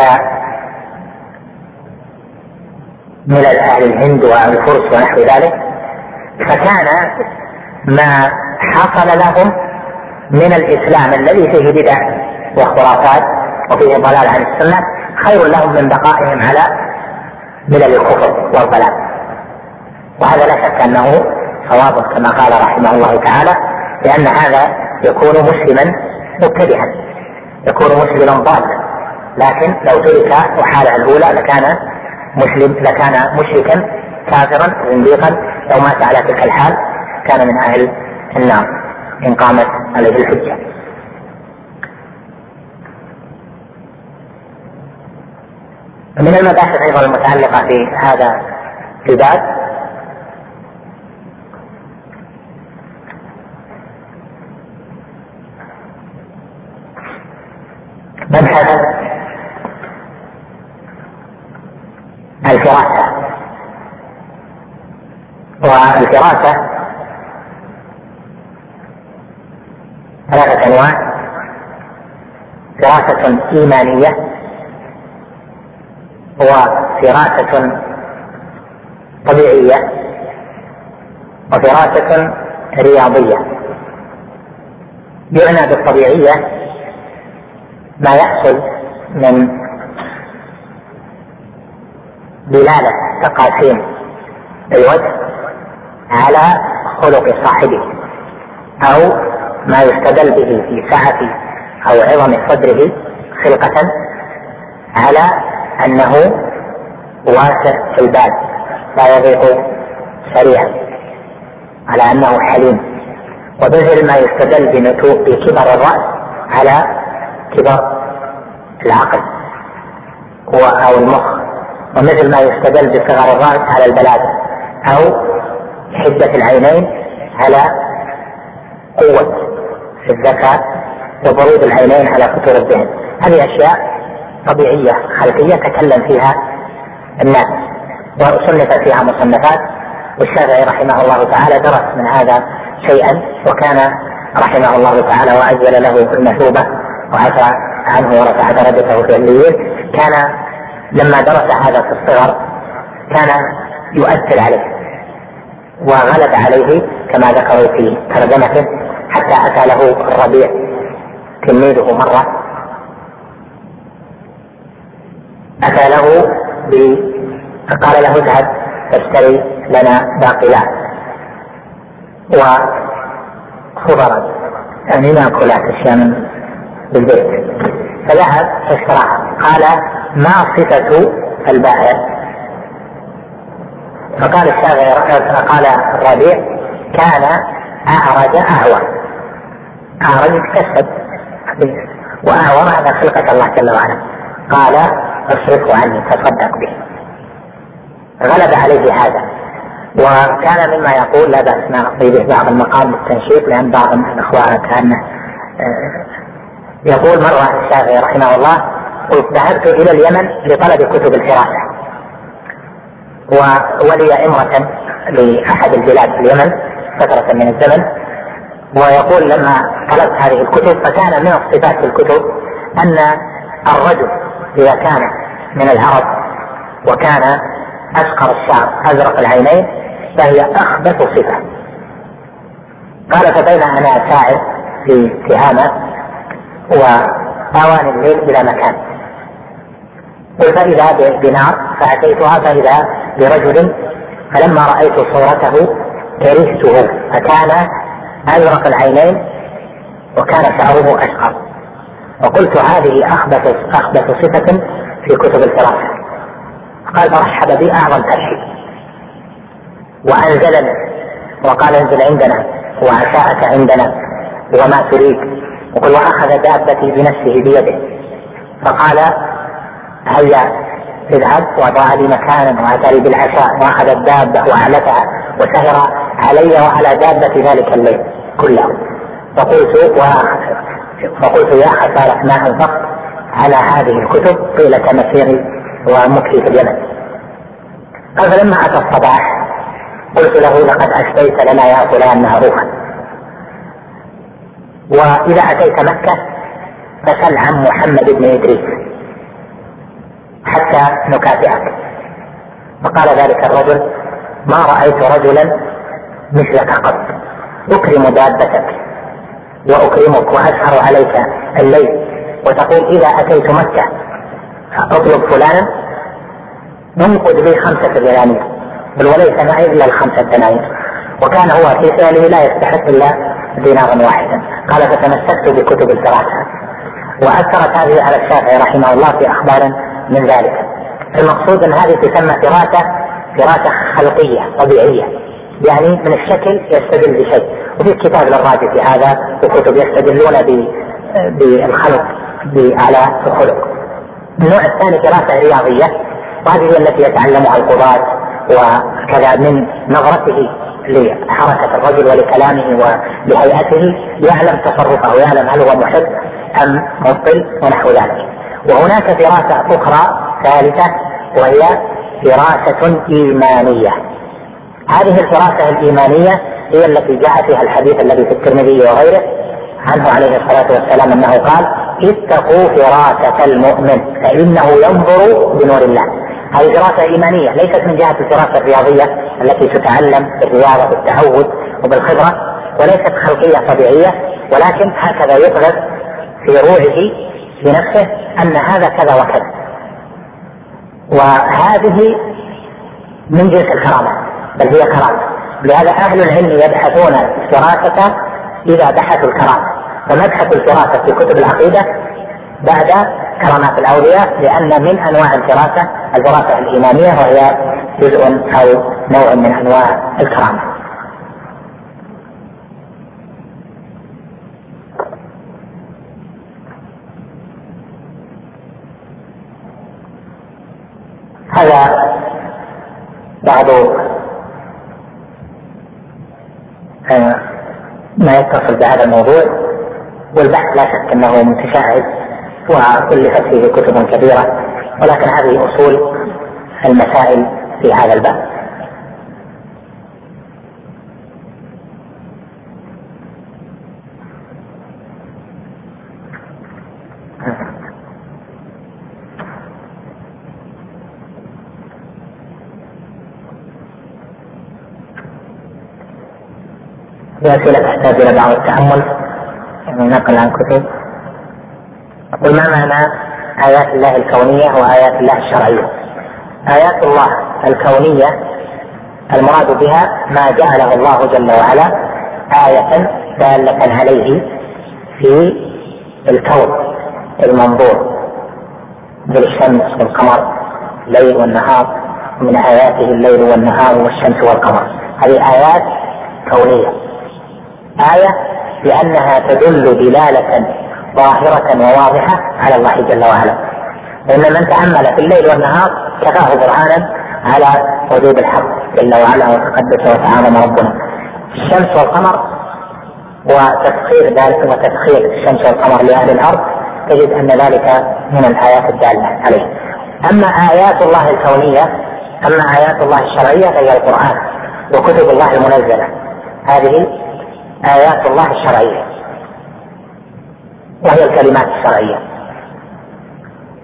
ملل أهل الهند والفرس ونحو ذلك فكان ما حصل لهم من الإسلام الذي فيه بدع وخرافات وفيه ضلال عن السنة خير لهم من بقائهم على ملل الكفر والضلال. وهذا لا شك أنه صواب كما قال رحمه الله تعالى لأن هذا يكون مسلما مبتدئا يكون مسلما ضالا. لكن لو ترك وحاله الأولى لكان مسلم لكان مشركا كافرا زنديقا لو مات على تلك الحال كان من أهل النار إن قامت عليه الحجة. من المباحث أيضا المتعلقة في هذا الباب مبحث الفراسة. والفراسة ثلاثة أنواع. فراسة إيمانية وفراسة طبيعية وفراسة رياضية. يعنى بالطبيعية ما يحصل من دلالة تقاسيم الوجه على خلق صاحبه أو ما يستدل به في سعة أو عظم صدره خلقة على أنه واسع في البال لا يضيق سريعا على أنه حليم. ومثل ما يستدل بكبر الرأس على كبر العقل أو المخ ومثل ما يستدل بصغر الرأس على البلاد أو حدة العينين على قوة الذكاء وبرود العينين على فتور الذهن. هذه أشياء طبيعية خلقية تكلم فيها الناس. وصنف فيها مصنفات والشافعي رحمه الله تعالى درس من هذا شيئا وكان رحمه الله تعالى وأجل له المثوبة. وعفى عنه ورفع درجته في الليل. كان لما درس هذا في الصغر كان يؤثر عليه وغلب عليه كما ذكروا في ترجمته حتى أتى له الربيع تلميذه مرة. أتى له فقال له اذهب تشتري لنا باقلات وخضرا يعني ماكولات اشياء من بالبيت. فذهب فاشتراها قال ما صفة البائع؟ فقال الشافعي قال الربيع كان أعرج أهوى. أعرج تكسب وأهوى هذا خلقة الله جل وعلا. قال اصرفه عني تصدق به. غلب عليه هذا. وكان مما يقول لا بأس نعطي به بعض المقام للتنشيط لأن بعض الإخوان كان يقول مرة الشافعي رحمه الله ذهبت إلى اليمن لطلب كتب الفراسة. ولي إمرة لأحد البلاد في اليمن فترة من الزمن ويقول لما طلبت هذه الكتب فكان من الصفات الكتب أن الرجل إذا كان من العرب وكان أشقر الشعر أزرق العينين فهي أخبث صفة. قال فبين أنا ساعد في تهامة وأواني الليل إلى مكان. قل فإذا بنار فأتيتها فإذا برجل فلما رأيت صورته كرهته فكان أزرق العينين وكان شعره أشقر. وقلت هذه أخبث أخبث صفة في كتب الفراسة قال فرحب بي أعظم ترحيب وأنزلني. وقال انزل عندنا وعشاءك عندنا وما تريد. يقول وأخذ دابتي بنفسه بيده. فقال هيا اذهب وضع لي مكانا واتى لي بالعشاء. وأخذ الدابة واعلتها وسهر علي وعلى دابه ذلك الليل كله. فقلت و... فقلت يا خسارة ما أنفقت على هذه الكتب طيلة مسيري ومكثي في اليمن. قال فلما أتى الصباح قلت له لقد أشفيت لنا يا فلان معروفا وإذا أتيت مكة فسل عن محمد بن إدريس حتى نكافئك. فقال ذلك الرجل ما رأيت رجلا مثلك قط أكرم دابتك وأكرمك وأسهر عليك الليل وتقول إذا أتيت مكة أطلب فلانا انقذ لي خمسة دنانير بل وليس معي إلا الخمسة دنانير. وكان هو في فعله لا يستحق إلا دينارا واحدا. قال فتمسكت بكتب الفراسة وأثرت هذه على الشافعي رحمه الله في أخبار من ذلك. المقصود أن هذه تسمى فراسة فراسة خلقية طبيعية. يعني من الشكل يستدل بشيء. وفي كتاب للراجل في هذا وكتب يستدلون بالخلق على الخلق. النوع الثاني دراسة رياضية وهذه التي يتعلمها القضاة وكذا من نظرته. لحركة الرجل ولكلامه ولهيئته يعلم تصرفه ويعلم هل هو محب أم مبطل ونحو ذلك. وهناك دراسة أخرى ثالثة وهي دراسة إيمانية. هذه الدراسة الإيمانية هي التي جاء فيها الحديث الذي في الترمذي وغيره عنه عليه الصلاة والسلام أنه قال اتقوا فراسة المؤمن فإنه ينظر بنور الله. هذه دراسة إيمانية ليست من جهة الدراسة الرياضية. التي تتعلم بالرياضة بالتعود وبالخبرة وليست خلقية طبيعية ولكن هكذا يطلق في روحه في نفسه أن هذا كذا وكذا. وهذه من جنس الكرامة بل هي كرامة. لهذا أهل العلم يبحثون الفراسة إذا بحثوا الكرامة. فمبحث الفراسة في كتب العقيدة بعد كرامات الأولياء لأن من أنواع الفراسة الفراسة الإيمانية وهي جزء أو نوع من أنواع الكرامة. هذا بعض آه، ما يتصل بهذا الموضوع والبحث لا شك أنه متشعب وألفت فيه كتب كبيرة ولكن هذه أصول المسائل في هذا الباب أسئلة تحتاج إلى بعض التأمل. يعني نقل عن كتب. أقول ما معنى آيات الله الكونية وآيات الله الشرعية؟ آيات الله الكونية المراد بها ما جعله الله جل وعلا آية دالة عليه في الكون المنظور بالشمس والقمر الليل والنهار من آياته الليل والنهار والشمس والقمر. هذه آيات كونية. آية لأنها تدل دلالة ظاهرة وواضحة على الله جل وعلا. فإن من تأمل في الليل والنهار كفاه برهانا على وجود الحق جل وعلا وتقدس وتعالى ربنا. الشمس والقمر وتسخير ذلك وتسخير الشمس والقمر لأهل الأرض تجد أن ذلك من الآيات الدالة عليه. أما آيات الله الكونية أما آيات الله الشرعية فهي القرآن وكتب الله المنزلة. هذه آيات الله الشرعية. وهي الكلمات الشرعية.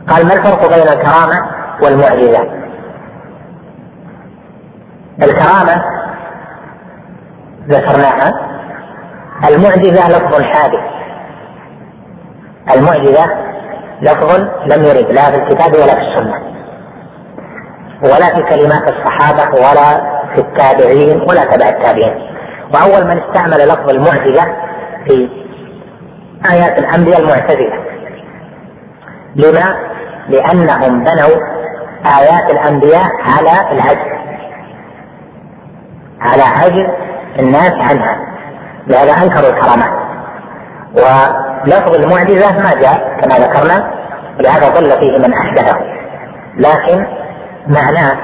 قال ما الفرق بين الكرامة والمعجزة؟ الكرامة ذكرناها المعجزة لفظ حادث. المعجزة لفظ لم يرد لا في الكتاب ولا في السنة. ولا في كلمات الصحابة ولا في التابعين ولا تبع التابعين. وأول من استعمل لفظ المعجزة في آيات الأنبياء المعتزلة. لما؟ لأنهم بنوا آيات الأنبياء على العجز. على عجز الناس عنها. لهذا أنكروا الكرامات ولفظ المعجزة ما جاء كما ذكرنا لهذا ضل فيه من أحدثه. لكن معناه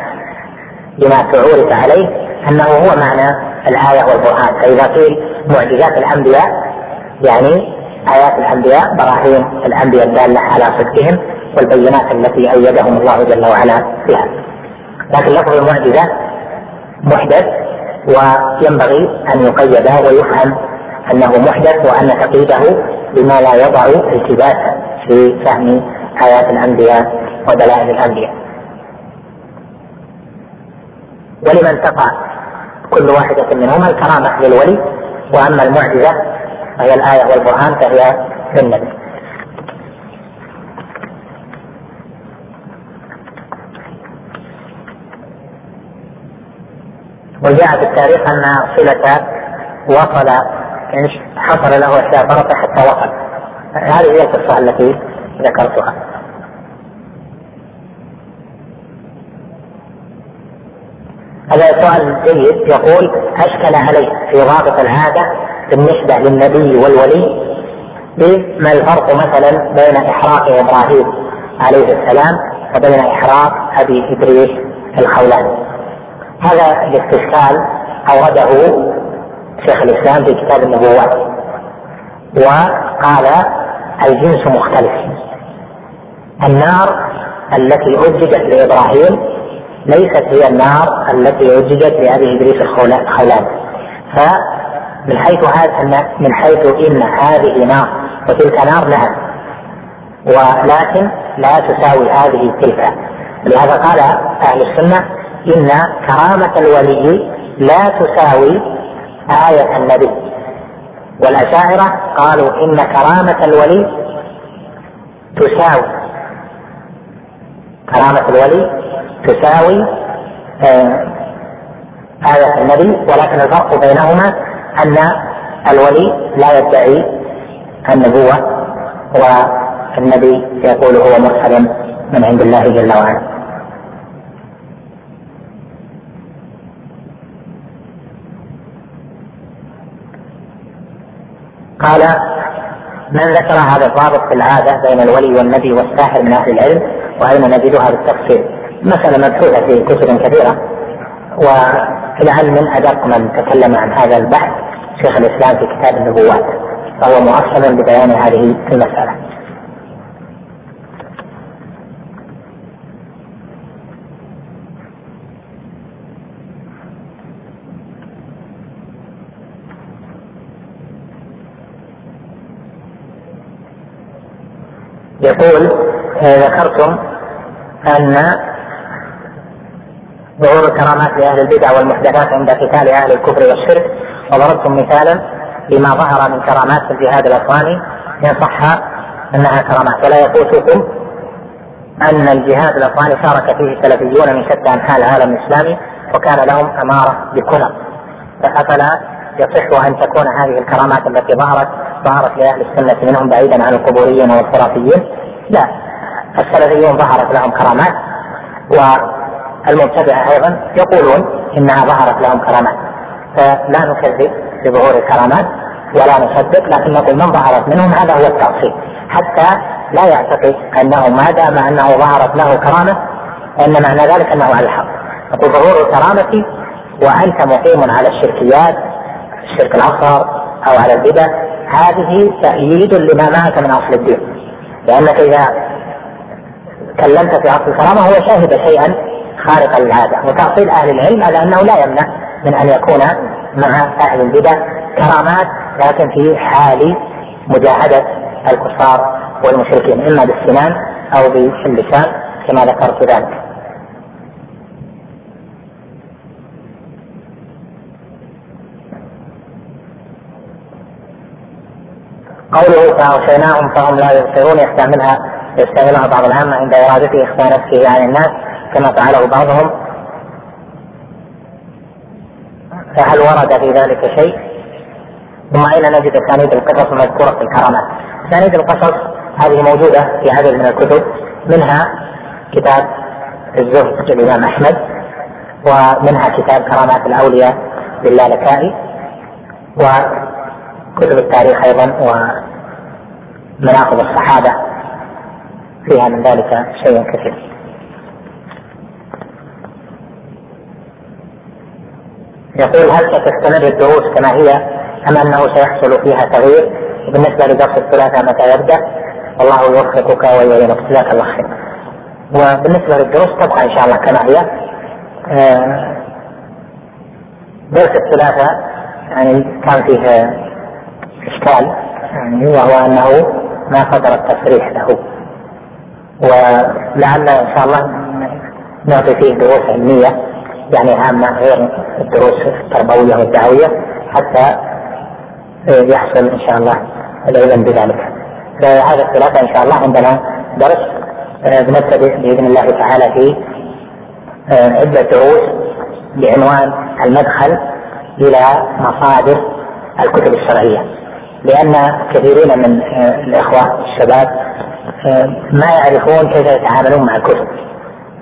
لما تعورف عليه أنه هو معنى الآية والبرهان فإذا قيل معجزات الأنبياء يعني آيات الأنبياء براهين الأنبياء الدالة على صدقهم والبينات التي أيدهم الله جل وعلا فيها. لكن لفظ المعجزة محدث وينبغي أن يقيد ويفهم أنه محدث وأن تقييده بما لا يضع التباسا في فهم آيات الأنبياء ودلائل الأنبياء. ولمن تقع كل واحدة منهما الكرامة للولي وأما المعجزة وهي الآية والبرهان فهي للنبي وجاء في التاريخ أن صلة وصل حصل له أشياء حتى وصل. هذه هي القصة التي ذكرتها. هذا سؤال جيد يقول أشكل عليه في ضابط العادة بالنسبة للنبي والولي ما الفرق مثلا بين إحراق إبراهيم عليه السلام وبين إحراق أبي إدريس الخولاني. هذا الاستشكال أورده شيخ الإسلام في كتاب النبوات. وقال الجنس مختلف. النار التي أججت لإبراهيم ليست هي النار التي أججت لأبي إدريس الخولاني فمن حيث هذا من حيث إن هذه نار وتلك نار نعم ولكن لا تساوي هذه تلك. لهذا قال أهل السنة إن كرامة الولي لا تساوي آية النبي. والأشاعرة قالوا إن كرامة الولي تساوي. كرامة الولي تساوي آه، آية النبي ولكن الفرق بينهما أن الولي لا يدعي النبوة والنبي يقول هو مرسل من عند الله جل وعلا. قال من ذكر هذا الرابط في العادة بين الولي والنبي والساحر من أهل العلم وأين نجدها بالتفصيل؟ مسألة مبحوثة في كتب كثيرة ولعل من أدق من تكلم عن هذا البحث شيخ الإسلام في كتاب النبوات فهو مؤصل ببيان هذه المسألة. يقول ذكرتم أن ظهور الكرامات لأهل البدع والمحدثات عند قتال أهل الكفر والشرك. وضربتم مثالا لما ظهر من كرامات في الجهاد الأفغاني. إن صح أنها كرامات. ولا يفوتكم أن الجهاد الأفغاني شارك فيه سلفيون من شتى أنحاء العالم الإسلامي وكان لهم أمارة بكنى فأفلا يصح أن تكون هذه الكرامات التي ظهرت ظهرت لأهل السنة منهم بعيدا عن القبوريين والخرافيين. لا. السلفيون ظهرت لهم كرامات. و المبتدعة أيضا يقولون إنها ظهرت لهم كرامات. فلا نكذب بظهور الكرامات ولا نصدق لكن نقول من ظهرت منهم هذا هو التأصيل. حتى لا يعتقد أنه ما دام أنه ظهرت له كرامة فإن معنى ذلك أنه على الحق. نقول ظهور الكرامة وأنت مقيم على الشركيات الشرك الأصغر أو على البدع هذه تأييد لما معك من أصل الدين. لأنك إذا كلمت في أصل الكرامة هو شاهد شيئا خارق للعادة وتأصيل أهل العلم على أنه لا يمنع من أن يكون مع أهل البدع كرامات لكن في حال مجاهدة الكفار والمشركين إما بالسنان أو باللسان كما ذكرت ذلك. قوله فأغشيناهم فهم لا يبصرون يستعملها يستعملها بعض العامة عند إرادته إخفاء نفسه عن الناس. كما فعله بعضهم فهل ورد في ذلك شيء؟ ثم أين نجد اسانيد القصص المذكوره في الكرامات؟ اسانيد القصص هذه موجودة في عدد من الكتب منها كتاب الزهد للإمام أحمد ومنها كتاب كرامات الأولياء للالكائي وكتب التاريخ أيضا ومناقب الصحابة فيها من ذلك شيء كثير. يقول هل ستستمر الدروس كما هي أم أنه سيحصل فيها تغيير؟ وبالنسبه لدرس الثلاثاء متى يبدأ؟ والله يوفقك ويعينك. جزاك الله خير. وبالنسبة للدروس تبقى إن شاء الله كما هي آه، درس الثلاثاء يعني كان فيه إشكال يعني وهو أنه ما قدر التصريح له. ولعل إن شاء الله نعطي فيه دروس علمية. يعني عامة غير الدروس التربوية والدعوية حتى يحصل إن شاء الله العلم بذلك. فهذا الثلاثة إن شاء الله عندنا درس آه، بنبتدئ بإذن الله تعالى في آه، عدة دروس بعنوان المدخل إلى مصادر الكتب الشرعية. لأن كثيرين من الإخوة الشباب ما يعرفون كيف يتعاملون مع الكتب.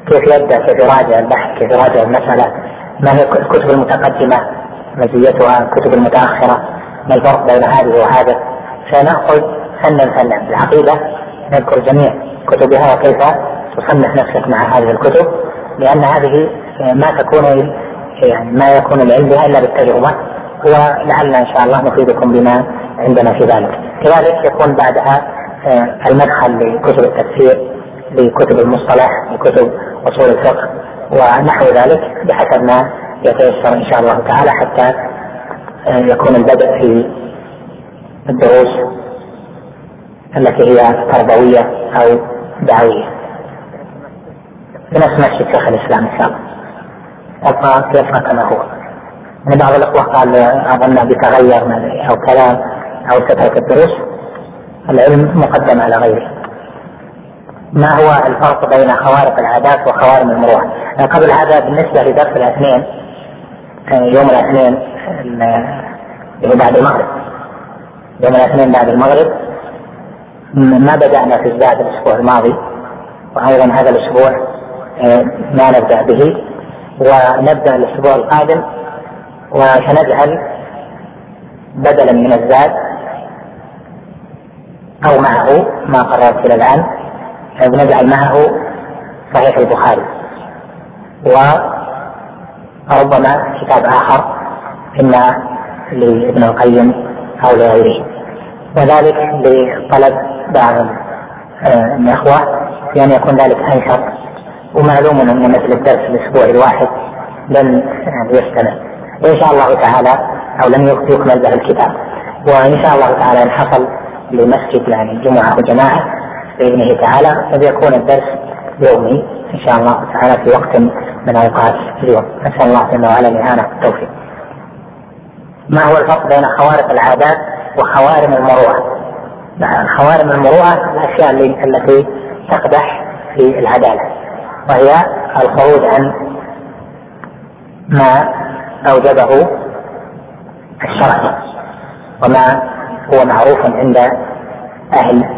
كيف يبدأ كيف يراجع البحث كيف يراجع المسألة ما هي الكتب المتقدمة مزيتها الكتب المتأخرة ما الفرق بين هذه وهذا فنأخذ فنا فنا العقيدة نذكر جميع كتبها وكيف تصنف نفسك مع هذه الكتب لأن هذه ما تكون يعني ما يكون العلم بها إلا بالتجربة ولعلنا إن شاء الله نفيدكم بما عندنا في ذلك. كذلك يكون بعدها آه، المدخل لكتب التفسير لكتب المصطلح لكتب أصول الفقه ونحو ذلك بحسب ما يتيسر إن شاء الله تعالى حتى آه، يكون البدء في الدروس التي هي تربوية أو دعوية. بنفس مسجد شيخ الإسلام إن شاء الله. يبقى يبقى كما هو؟ يعني بعض الأخوة قال أظن بتغير أو كلام أو تترك الدروس العلم مقدم على غيره. ما هو الفرق بين خوارق العادات وخوارم المروءة. قبل هذا بالنسبة لدرس الاثنين يوم الاثنين اللي بعد المغرب. يوم الاثنين بعد المغرب ما بدأنا في الزاد الأسبوع الماضي وأيضا هذا الأسبوع آه، ما نبدأ به ونبدأ الأسبوع القادم وسنجعل بدلا من الزاد أو معه ما قررت إلى الآن. بنجعل معه صحيح البخاري. وربما كتاب آخر إما لابن القيم أو لغيره. وذلك لطلب بعض آه، الإخوة بأن يكون ذلك أنشط ومعلوم أن مثل الدرس الأسبوعي الواحد لن يستمر. وإن شاء الله تعالى أو لن يكمل به الكتاب. وإن شاء الله تعالى إن حصل لمسجد يعني جمعة وجماعة بإذنه تعالى فبيكون الدرس يومي إن شاء الله تعالى في وقت من أوقات اليوم. نسأل الله جل وعلا الإعانة والتوفيق ما هو الفرق بين خوارق العادات وخوارم المروءة؟ خوارم المروءة الأشياء التي تقدح في العدالة وهي الخروج عن ما أوجبه الشرع وما هو معروف عند أهل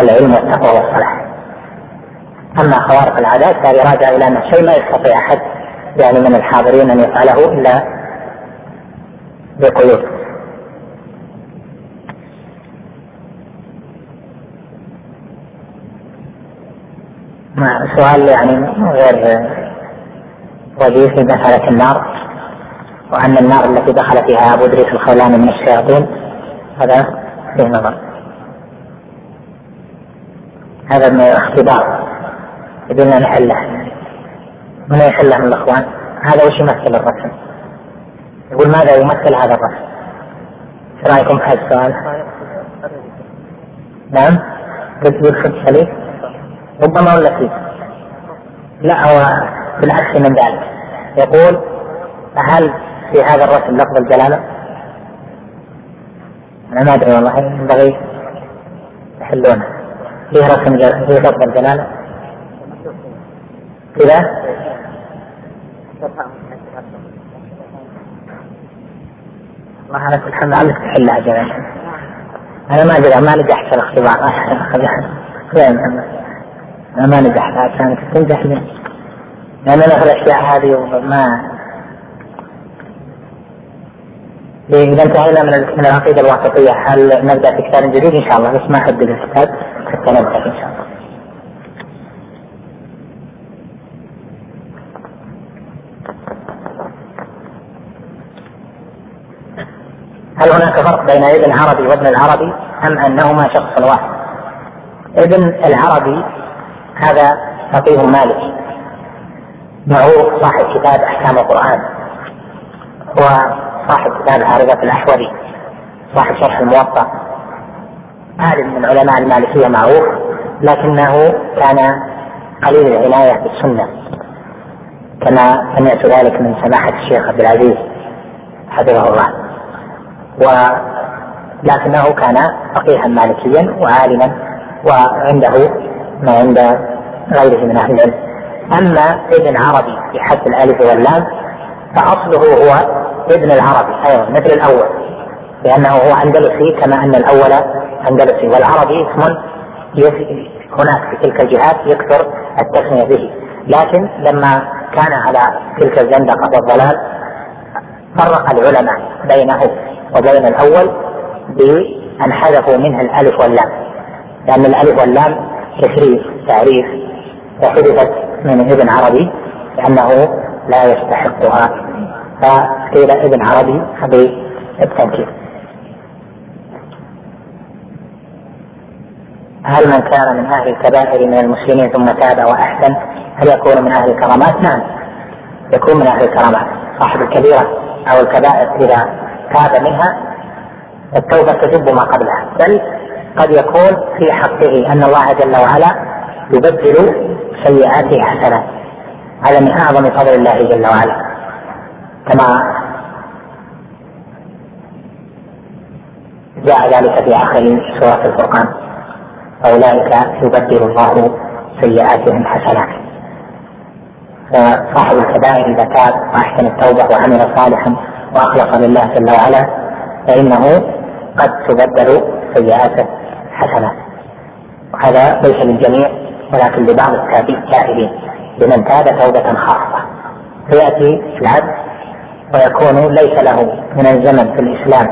العلم والتقوى والصلاح. أما خوارق العادات فهذه راجع إلى أن شيء ما يستطيع أحد يعني من الحاضرين أن يفعله إلا بقيود. سؤال يعني غير وجيه في مسألة النار وأن النار التي دخل فيها أبو إدريس الخولاني من الشياطين هذا فيه نظر. هذا من الاختبار. بدنا نحله من يحله من الإخوان؟ هذا وش يمثل الرسم؟ يقول ماذا يمثل هذا الرسم؟ إيش رأيكم في هذا السؤال؟ نعم. قلت يدخل سليم. ربما ولا فيه؟ لا هو بالعكس من ذلك. يقول هل في هذا الرسم لفظ الجلالة؟ أنا ما أدري والله ينبغي يحلونه. فيه رسم. فيه لفظ الجلالة كذا؟ الله على كل حال لعلك تحلها جميعا. أنا ما أدري ما نجحت في الاختبار. أنا ما نجحت عشان تنجح لي. لأن أنا في الأشياء هذه ما إذا انتهينا من العقيدة الواسطية هل نبدأ في كتاب جديد؟ إن شاء الله. بس ما أحدد الكتاب حتى نبدأ إن شاء الله. هل هناك فرق بين ابن عربي وابن العربي أم أنهما شخص واحد؟ ابن العربي هذا فقيه مالكي معروف صاحب كتاب أحكام القرآن وصاحب كتاب عارضة الأحوذي صاحب شرح الموطأ عالم من علماء المالكية معروف لكنه كان قليل العناية بالسنة كما سمعت ذلك من سماحة الشيخ عبد العزيز حفظه الله. ولكنه كان فقيها مالكيا وعالما وعنده ما عند غيره من أهل العلم. أما ابن عربي بحذف الألف واللام فأصله هو ابن العربي أيضا مثل الأول لأنه هو أندلسي كما أن الأول أندلسي والعربي اسم هناك في تلك الجهات يكثر التسمية به. لكن لما كان على تلك الزندقة والضلال فرق العلماء بينه وبين الأول بأن حذفوا منه الألف واللام. لأن الألف واللام تشريف تعريف وحذفت من ابن عربي لأنه لا يستحقها. فقيل ابن عربي بالتنكير هل من كان من أهل الكبائر من المسلمين ثم تاب وأحسن؟ هل يكون من أهل الكرامات؟ نعم. يكون من أهل الكرامات. صاحب الكبيرة أو الكبائر إذا تاب منها التوبة تجب ما قبلها. بل قد يكون في حقه أن الله جل وعلا يبدل سيئاته حسنات هذا من أعظم فضل الله جل وعلا. كما جاء ذلك في آخر سورة الفرقان. فأولئك يبدل الله سيئاتهم حسنات. فصاحب الكبائر اذا تاب وأحسن التوبة وعمل صالحا وأخلص لله جل وعلا فإنه قد تبدل سيئاته حسنات. وهذا ليس للجميع ولكن لبعض التائبين لمن تاب توبة خاصة. فيأتي العبد ويكون ليس له من الزمن في الإسلام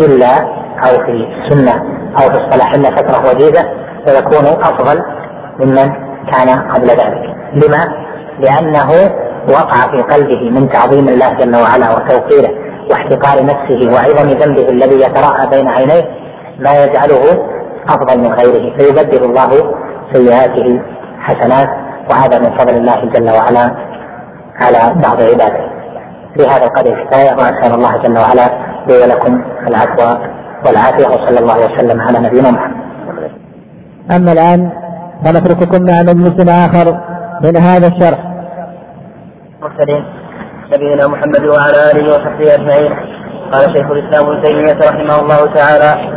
إلا أو في السنة. أو في الصلاح إلا فترة وجيزة ويكون أفضل ممن كان قبل ذلك. لما؟ لأنه وقع في قلبه من تعظيم الله جل وعلا وتوقيره واحتقار نفسه وعظم ذنبه الذي يتراءى بين عينيه ما يجعله أفضل من غيره. فيبدل الله سيئاته حسنات وهذا من فضل الله جل وعلا على بعض عباده. في هذا القدر كفاية وأسأل الله جل وعلا لي ولكم العفو. والعافية وصلى الله وسلم على نبينا محمد. أما الآن فنترككم مع مجلس آخر من هذا الشرح. مرسلين نبينا محمد وعلى آله وصحبه أجمعين. قال شيخ الإسلام ابن تيمية رحمه الله تعالى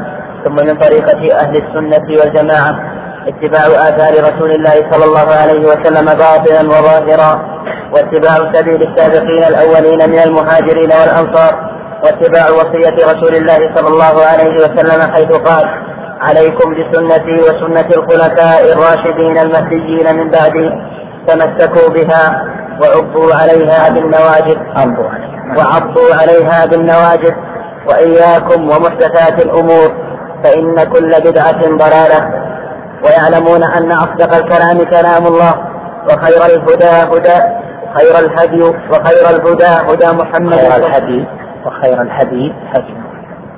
ثم من طريقة أهل السنة والجماعة اتباع آثار رسول الله صلى الله عليه وسلم باطنا وظاهرا واتباع سبيل السابقين الأولين من المهاجرين والأنصار واتباع وصية رسول الله صلى الله عليه وسلم حيث قال عليكم بسنتي وسنة الخلفاء الراشدين المهديين من بعدي تمسكوا بها وعضوا عليها بالنواجذ. وعضوا عليها بالنواجذ وإياكم ومحدثات الأمور فإن كل بدعة ضلالة. ويعلمون أن أصدق الكلام كلام الله وخير الهدى هدى خير الهدي وخير الهدى هدى محمد. خير الهدي. وخير الهدي هدي.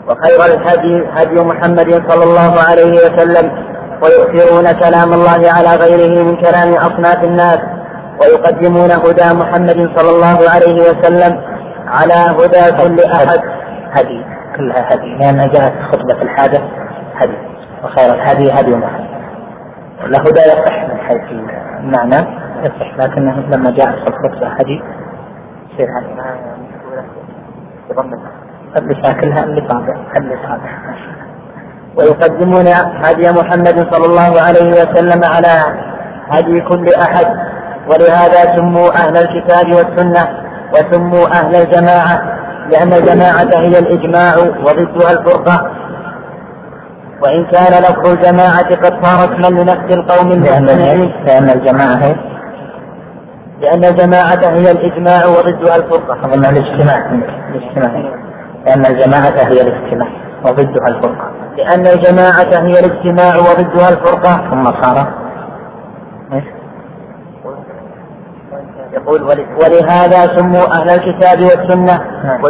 وخير الهدي هدي محمد صلى الله عليه وسلم. ويؤثرون كلام الله على غيره من كلام أصناف الناس. ويقدمون هدى محمد صلى الله عليه وسلم على هدى كل أحد. هدي. كلها هدي. لأن جاءت خطبة الحاجة. هدي. وخير الهدي هدي محمد. الهدى يصح من حيث المعنى. يصح لكنه لما جاء في الخطبة هدي. يصير هدي اللي شاكلها اللي طابع اللي طابع. ويقدمون هدي محمد صلى الله عليه وسلم على هدي كل أحد. ولهذا سموا أهل الكتاب والسنة وسموا أهل الجماعة لأن الجماعة هي الإجماع وضدها الفرقة. وإن كان لفظ الجماعة قد صار اسما لنفس القوم المجتمعين لأن الجماعة هي لأن الجماعة هي الإجماع وضدها الفرقة. أظن الاجتماع الاجتماع. لأن الجماعة هي الاجتماع وضدها الفرقة. لأن الجماعة هي الاجتماع وضدها الفرقة. ثم صار يقول ولهذا سموا أهل الكتاب والسنة. نعم.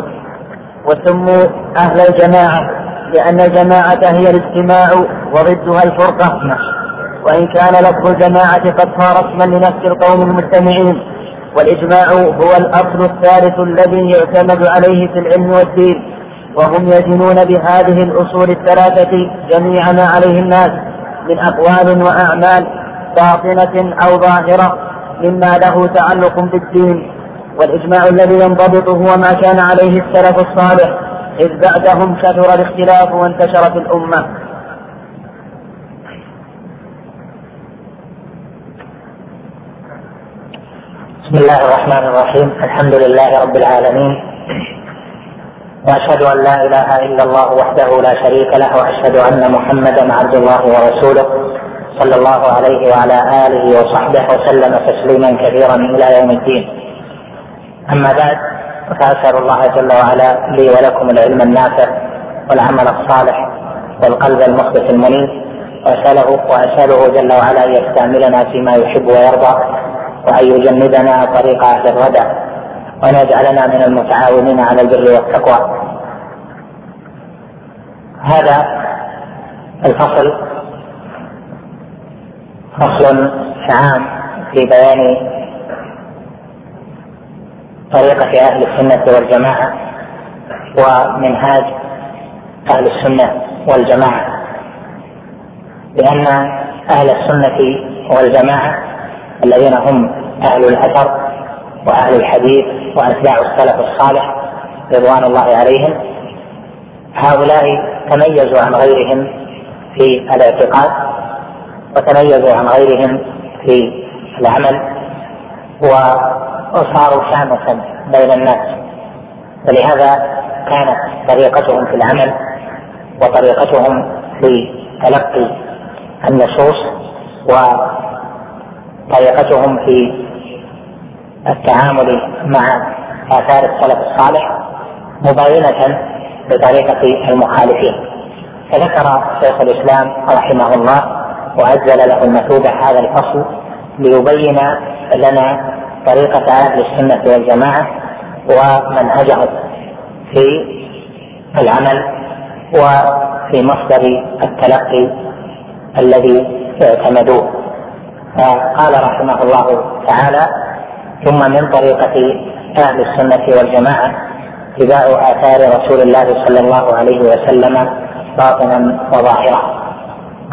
وسموا أهل الجماعة. لأن الجماعة هي الاجتماع وضدها الفرقة. نعم. وإن كان لفظ الجماعة قد صار اسما لنفس القوم المجتمعين. والإجماع هو الأصل الثالث الذي يعتمد عليه في العلم والدين. وهم يدينون بهذه الأصول الثلاثة جميع ما عليه الناس من أقوال وأعمال باطنة أو ظاهرة مما له تعلق بالدين. والإجماع الذي ينضبط هو ما كان عليه السلف الصالح إذ بعدهم كثر الاختلاف وانتشر في الأمة. بسم الله الرحمن الرحيم. الحمد لله رب العالمين. وأشهد أن لا إله إلا الله وحده لا شريك له وأشهد أن محمدا عبد الله ورسوله صلى الله عليه وعلى آله وصحبه وسلم تسليما كثيرا إلى يوم الدين. أما بعد فأسأل الله جل وعلا لي ولكم العلم النافع والعمل الصالح والقلب المخبت المنيب. وأسأله وأسأله جل وعلا أن يستعملنا فيما يحب ويرضى. وأن يجنبنا طريق أهل الردى وأن يجعلنا من المتعاونين على البر والتقوى. هذا الفصل فصل عام في بيان طريقة أهل السنة والجماعة ومنهاج أهل السنة والجماعة. لأن أهل السنة والجماعة الذين هم أهل الأثر وأهل الحديث وأتباع السلف الصالح رضوان الله عليهم هؤلاء تميزوا عن غيرهم في الاعتقاد وتميزوا عن غيرهم في العمل وصاروا شامخا بين الناس. ولهذا كانت طريقتهم في العمل وطريقتهم في تلقي النصوص طريقتهم في التعامل مع آثار السلف الصالح مباينة لطريقة المخالفين. فذكر شيخ الإسلام رحمه الله وأجل له المثوبة هذا الفصل ليبين لنا طريقة أهل السنة والجماعة ومنهجهم في العمل وفي مصدر التلقي الذي اعتمدوه. فقال رحمه الله تعالى ثم من طريقة أهل السنة والجماعة اتباع آثار رسول الله صلى الله عليه وسلم باطنا وظاهرا.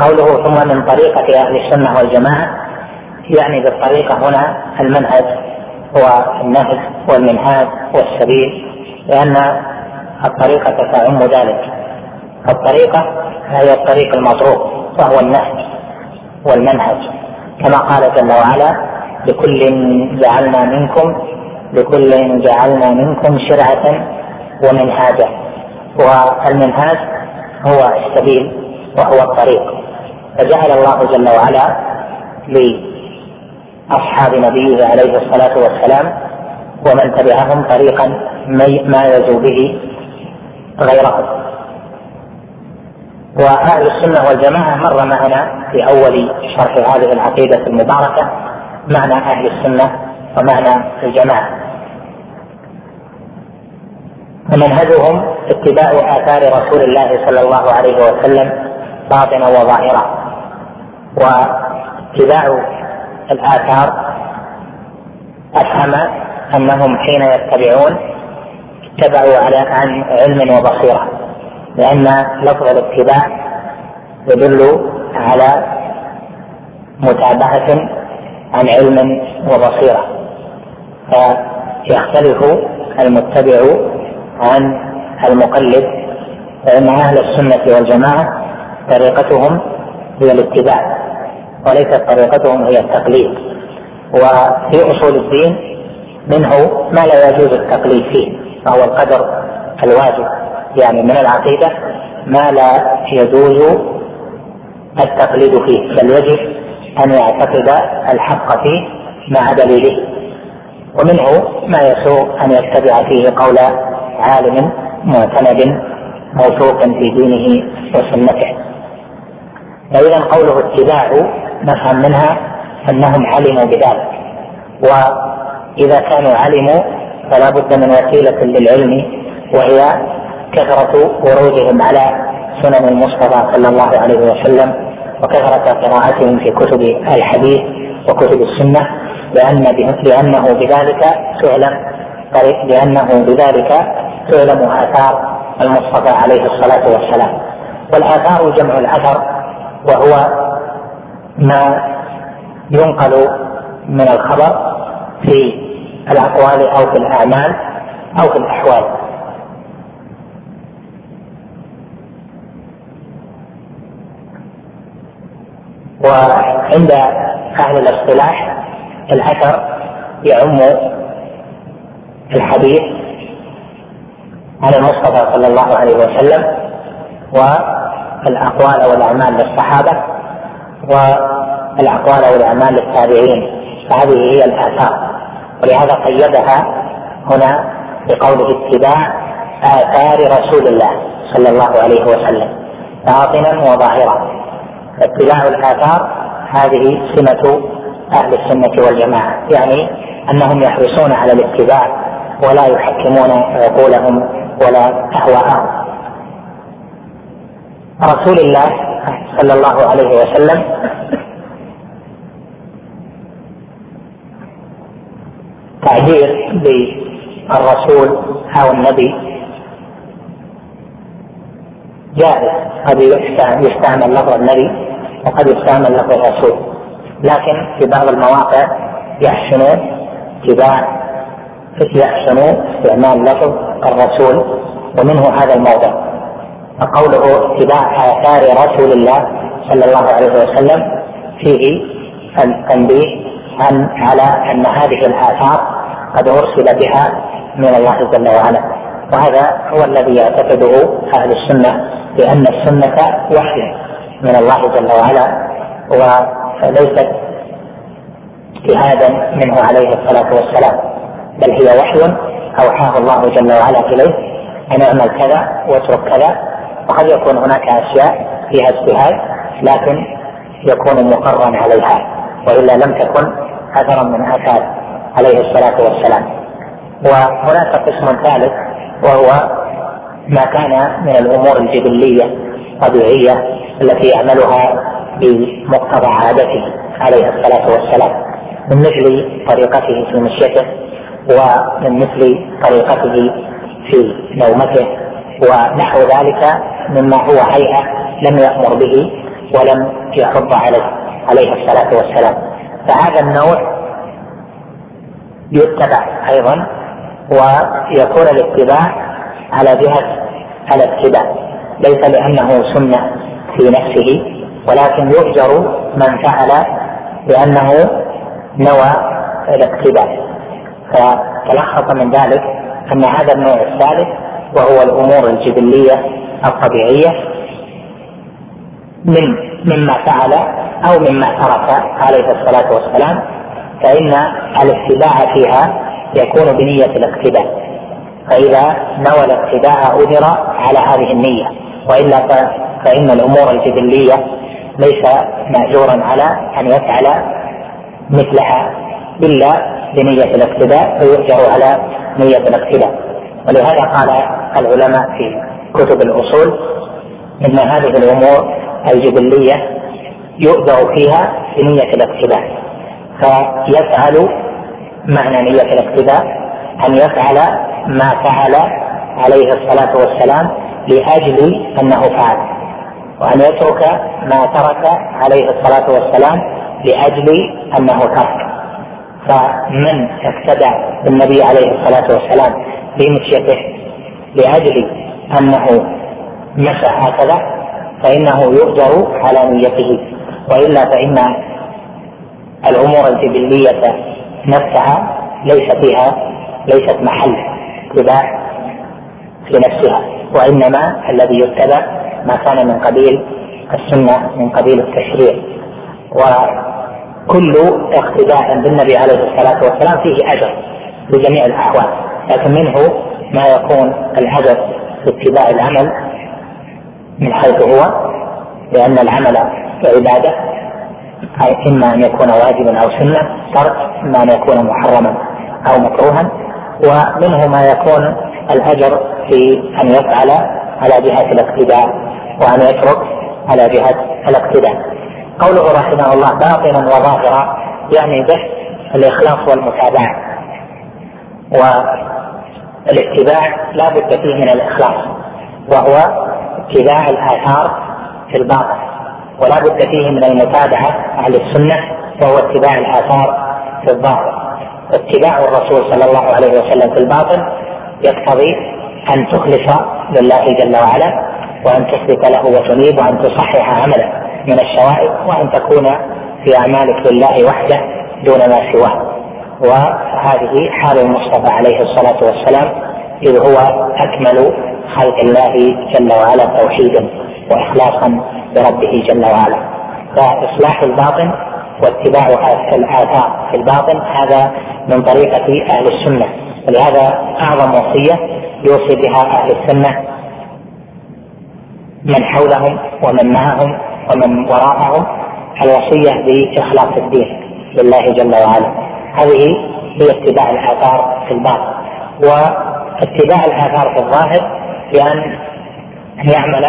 قوله ثم من طريقة أهل السنة والجماعة يعني بالطريقة هنا المنهج والنهج والمنهاج والسبيل لأن الطريقة تعم ذلك. الطريقة هي الطريق المطروق وهو النهج والمنهج. كما قال جل وعلا لكل جعلنا منكم لكل جعلنا منكم شرعة ومنهاجا. والمنهاج هو السبيل وهو الطريق. فجعل الله جل وعلا لأصحاب نبيه عليه الصلاة والسلام ومن تبعهم طريقا ما يزو به غيرهم وأهل السنة والجماعة مر معنا في أول شرح هذه العقيدة المباركة معنى أهل السنة ومعنى الجماعة. ومنهجهم اتباع آثار رسول الله صلى الله عليه وسلم باطنا وظاهرا واتباع الآثار أفهم أنهم حين يتبعون اتبعوا على عن علم وبصيرة. لأن لفظ الاتباع يدل على متابعة عن علم وبصيرة فيختلف المتبع عن المقلد فإن أهل السنة والجماعة طريقتهم هي الاتباع وليست طريقتهم هي التقليد وفي أصول الدين منه ما لا يجوز التقليد فيه فهو القدر الواجب. يعني من العقيدة ما لا يجوز التقليد فيه بل يجب أن يعتقد الحق فيه مع دليله. ومنه ما يسوء أن يتبع فيه قول عالم معتمد موثوق في دينه وسنته. فإذا قوله اتباع نفهم منها أنهم علموا بذلك. وإذا كانوا علموا فلا بد من وسيلة للعلم وهي كثرة ورودهم على سنن المصطفى صلى الله عليه وسلم وكثرة قراءتهم في كتب الحديث وكتب السنة لأن لأنه بذلك تعلم لأنه بذلك تعلم آثار المصطفى عليه الصلاة والسلام. والآثار جمع الأثر وهو ما ينقل من الخبر في الأقوال أو في الأعمال أو في الأحوال. وعند أهل الاصطلاح الأثر يعم الحديث عن المصطفى صلى الله عليه وسلم والأقوال والأعمال للصحابة والأقوال والأعمال للتابعين. فهذه هي الآثار. ولهذا قيدها هنا بقوله اتباع آثار رسول الله صلى الله عليه وسلم باطنا وظاهرا. اتباع الآثار هذه سمة أهل السنة والجماعة. يعني أنهم يحرصون على الاتباع ولا يحكمون عقولهم ولا أهواءهم. رسول الله صلى الله عليه وسلم تعبير بالرسول أو النبي جائز. قد يستعمل لفظ النبي وقد يستعمل لفظ الرسول. لكن في بعض المواقع يحسن اتباع يحسن استعمال لفظ الرسول ومنه هذا الموضع. فقوله اتباع آثار رسول الله صلى الله عليه وسلم فيه التنبيه عن على أن هذه الآثار قد أرسل بها من الله جل وعلا. وهذا هو الذي يعتقده أهل السنة بان السنة وحي من الله جل وعلا وليست اجتهادا منه عليه الصلاة والسلام بل هي وحي أوحاه الله جل وعلا إليه أن اعمل كذا واترك كذا وقد يكون هناك أشياء فيها اجتهاد لكن يكون مقرا عليها وإلا لم تكن أثرا من أثار عليه الصلاة والسلام. وهناك قسم ثالث وهو ما كان من الأمور الجبلية الطبيعية التي يعملها بمقتضى عادته عليه الصلاة والسلام من مثل طريقته في مشيته ومن مثل طريقته في نومته ونحو ذلك مما هو هيئه لم يأمر به ولم يحض عليه عليه الصلاة والسلام. فهذا النوع يتبع أيضا ويكون الاتباع على جهة الاتباع ليس لأنه سنة في نفسه ولكن يؤجر من فعل لأنه نوى الاتباع فتلخص من ذلك أن هذا النوع الثالث وهو الأمور الجبلية الطبيعية من مما فعل أو مما ترك عليه الصلاة والسلام فإن الاتباع فيها يكون بنية الاقتداء فإذا نوى الاتباع اجر على هذه النية. وإلا فإن الأمور الجبليه ليس مأجورا على أن يفعل مثلها إلا بنية الاقتداء فيؤجر على نية الاقتداء. ولهذا قال العلماء في كتب الأصول إن هذه الأمور الجبلية يؤجر فيها بنية الاقتداء. فيفعل معنى نية الاقتداء أن يفعل ما فعل عليه الصلاة والسلام لأجل أنه فعل وأن يترك ما ترك عليه الصلاة والسلام لأجل أنه ترك فمن اقتدى بالنبي عليه الصلاة والسلام بمشيته لأجل أنه مشى هكذا فإنه يؤجر على نيته وإلا فإن الأمور الجبلية نفسها ليس فيها ليست محل اتباع في نفسها وإنما الذي يتبع ما كان من قبيل السنة من قبيل التشريع. كل اقتداء بالنبي عليه الصلاة والسلام فيه أجر بجميع الأحوال. لكن منه ما يكون الأجر في اتباع العمل من حيث هو لأن العمل عبادة أي إما أن يكون واجبا أو سنة ترك إما أن يكون محرما أو مكروها. ومنه ما يكون الأجر في أن يفعل على جهة الاقتداء وأن يترك على جهة الاقتداء. قوله رحمه الله باطنا وظاهرا يعني به الإخلاص والمتابعة. والاتباع لا بد فيه من الإخلاص وهو اتباع الآثار في الباطن ولا بد فيه من المتابعة أهل السنة وهو اتباع الآثار في الظاهر اتباع الرسول صلى الله عليه وسلم في الباطن يقتضي أن تخلص لله جل وعلا وأن تثبت له وتنيب وأن تصحح عملك من الشوائب وأن تكون في أعمالك لله وحده دون ما سواه. وهذه حال المصطفى عليه الصلاة والسلام إذ هو أكمل خلق الله جل وعلا توحيدا وإخلاصا بربه جل وعلا. فإصلاح الباطن واتباع الآثار في الباطن هذا من طريقة أهل السنة. ولهذا أعظم وصية يوصي بها أهل السنة من حولهم ومن معهم ومن وراءهم الوصية بإخلاص الدين لله جل وعلا. هذه هي اتباع الآثار في الباطن. واتباع الآثار في الظاهر بأن يعمل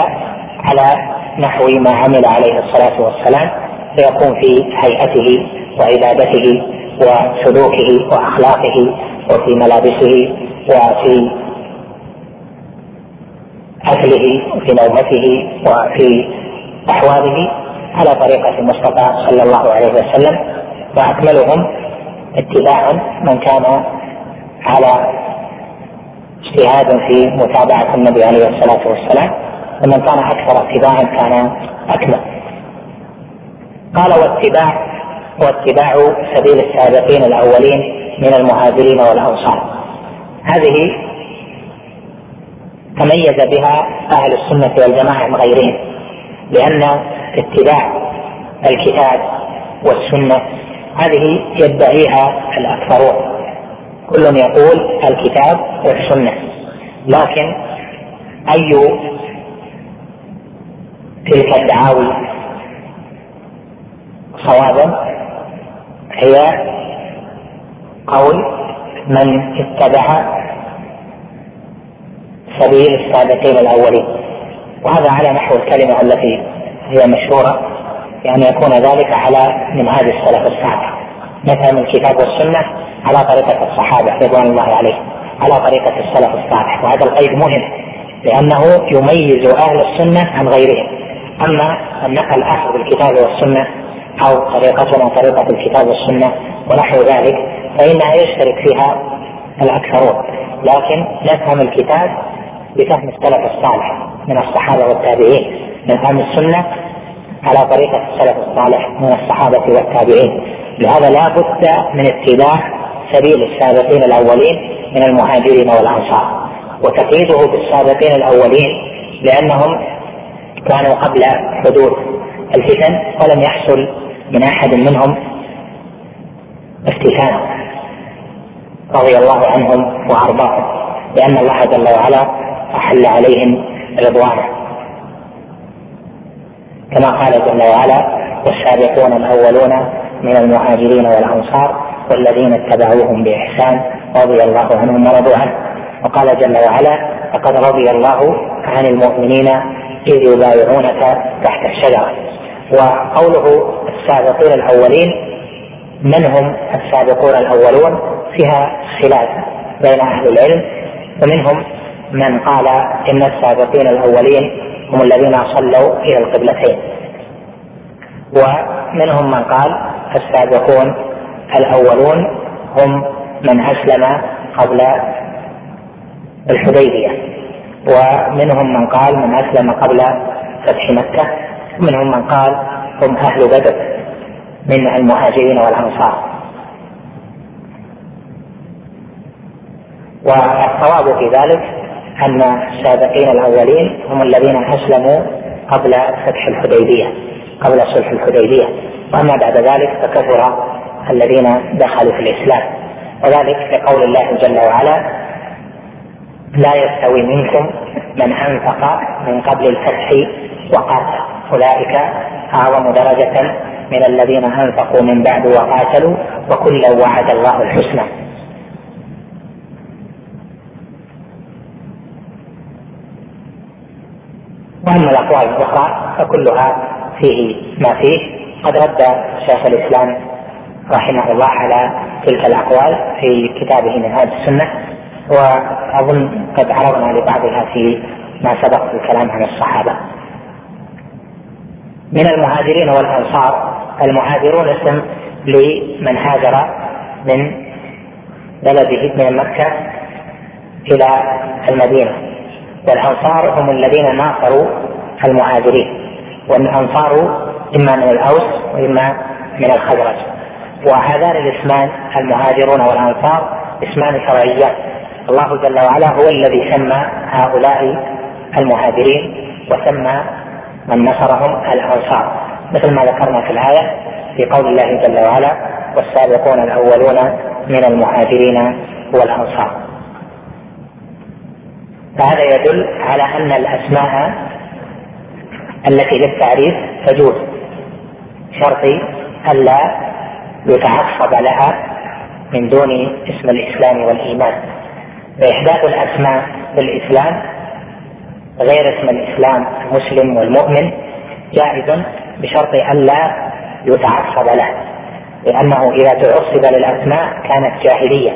على نحو ما عمل عليه الصلاة والسلام فيكون في هيئته وعبادته وسلوكه وأخلاقه وفي ملابسه وفي أكله وفي نومته وفي أحواله على طريقة المصطفى صلى الله عليه وسلم وأكملهم اتباعا من كان على اجتهاد في متابعة النبي عليه الصلاة والسلام ومن كان أكثر اتباعا كان أكمل. قال واتباع واتباع سبيل السابقين الأولين من المهاجرين والأنصار. هذه تميز بها أهل السنة والجماعة عن غيرهم لأن اتباع الكتاب والسنة هذه يدعيها الأكثرون. كل يقول الكتاب والسنة. لكن أي تلك الدعاوي صوابا هي قول من اتبع سبيل السابقين الأولين. وهذا على نحو الكلمة التي هي مشهورة بان يكون ذلك على منهاج السلف الصالح نفهم الكتاب والسنة على طريقة الصحابة رضوان الله عليهم على طريقة السلف الصالح وهذا القيد مهم لأنه يميز أهل السنة عن غيرهم. أما النقل اخذ بالكتاب والسنة أو طريقتنا طريقة الكتاب والسنة ونحو ذلك فإنها يشترك فيها الأكثرون. لكن نفهم الكتاب بفهم السلف الصالح من الصحابة والتابعين نفهم السنة على طريقة السلف الصالح من الصحابة والتابعين. لهذا لا بد من اتباع سبيل السابقين الأولين من المهاجرين والأنصار. وتقييده بالسابقين الأولين لأنهم كانوا قبل حدوث الفتن ولم يحصل من أحد منهم افتتان رضي الله عنهم وأرضاهم لأن الله جل وعلا أحل عليهم رضوانه. كما قال جل وعلا والسابقون الأولون من المهاجرين والأنصار والذين اتبعوهم بإحسان رضي الله عنهم ورضوا عنه. وقال جل وعلا لقد رضي الله عن المؤمنين إذ يبايعونك تحت الشجرة. وقوله السابقين الأولين من هم السابقون الأولون فيها خلاف بين أهل العلم ومنهم من قال إن السابقين الأولين هم الذين صلوا إلى القبلتين. ومنهم من قال السابقون الأولون هم من أسلم قبل الحديبية. ومنهم من قال من أسلم قبل فتح مكة ومنهم من قال هم أهل بدر من المهاجرين والأنصار. والصواب في ذلك أن السابقين الأولين هم الذين أسلموا قبل فتح الحديبية قبل صلح الحديبية. وأما بعد ذلك فكثر الذين دخلوا في الإسلام. وذلك لقول الله جل وعلا لا يستوي منكم من أنفق من قبل الفتح وقاتل. أولئك اعظم درجه من الذين أنفقوا من بعد وقاتلوا وكلا وعد الله الحسنى. وأما الأقوال الأخرى فكلها فيه ما فيه. قد رد شيخ الإسلام رحمه الله على تلك الأقوال في كتابه منهاج السنة وأظن قد عرضنا لبعضها في ما سبق الكلام عن الصحابة. من المهاجرين والأنصار. المهاجرون اسم لمن هاجر من بلده من مكة إلى المدينة. والأنصار هم الذين ناصروا المهاجرين. والأنصار إما من الأوس وإما من الخزرج. وهذان الاسمان المهاجرون والأنصار اسمان شرعيان. الله جل وعلا هو الذي سمى هؤلاء المهاجرين وسمى من نصرهم الانصار مثل ما ذكرنا في الآية في قول الله جل وعلا والسابقون الأولون من المهاجرين والأنصار. فهذا يدل على أن الأسماء التي للتعريف تجوز شرط الا يتعصب لها من دون اسم الإسلام والإيمان. فإحداث الأسماء في الإسلام غير اسم الإسلام المسلم والمؤمن جائز بشرط الا يتعصب له لأنه إذا تعصب للأسماء كانت جاهلية.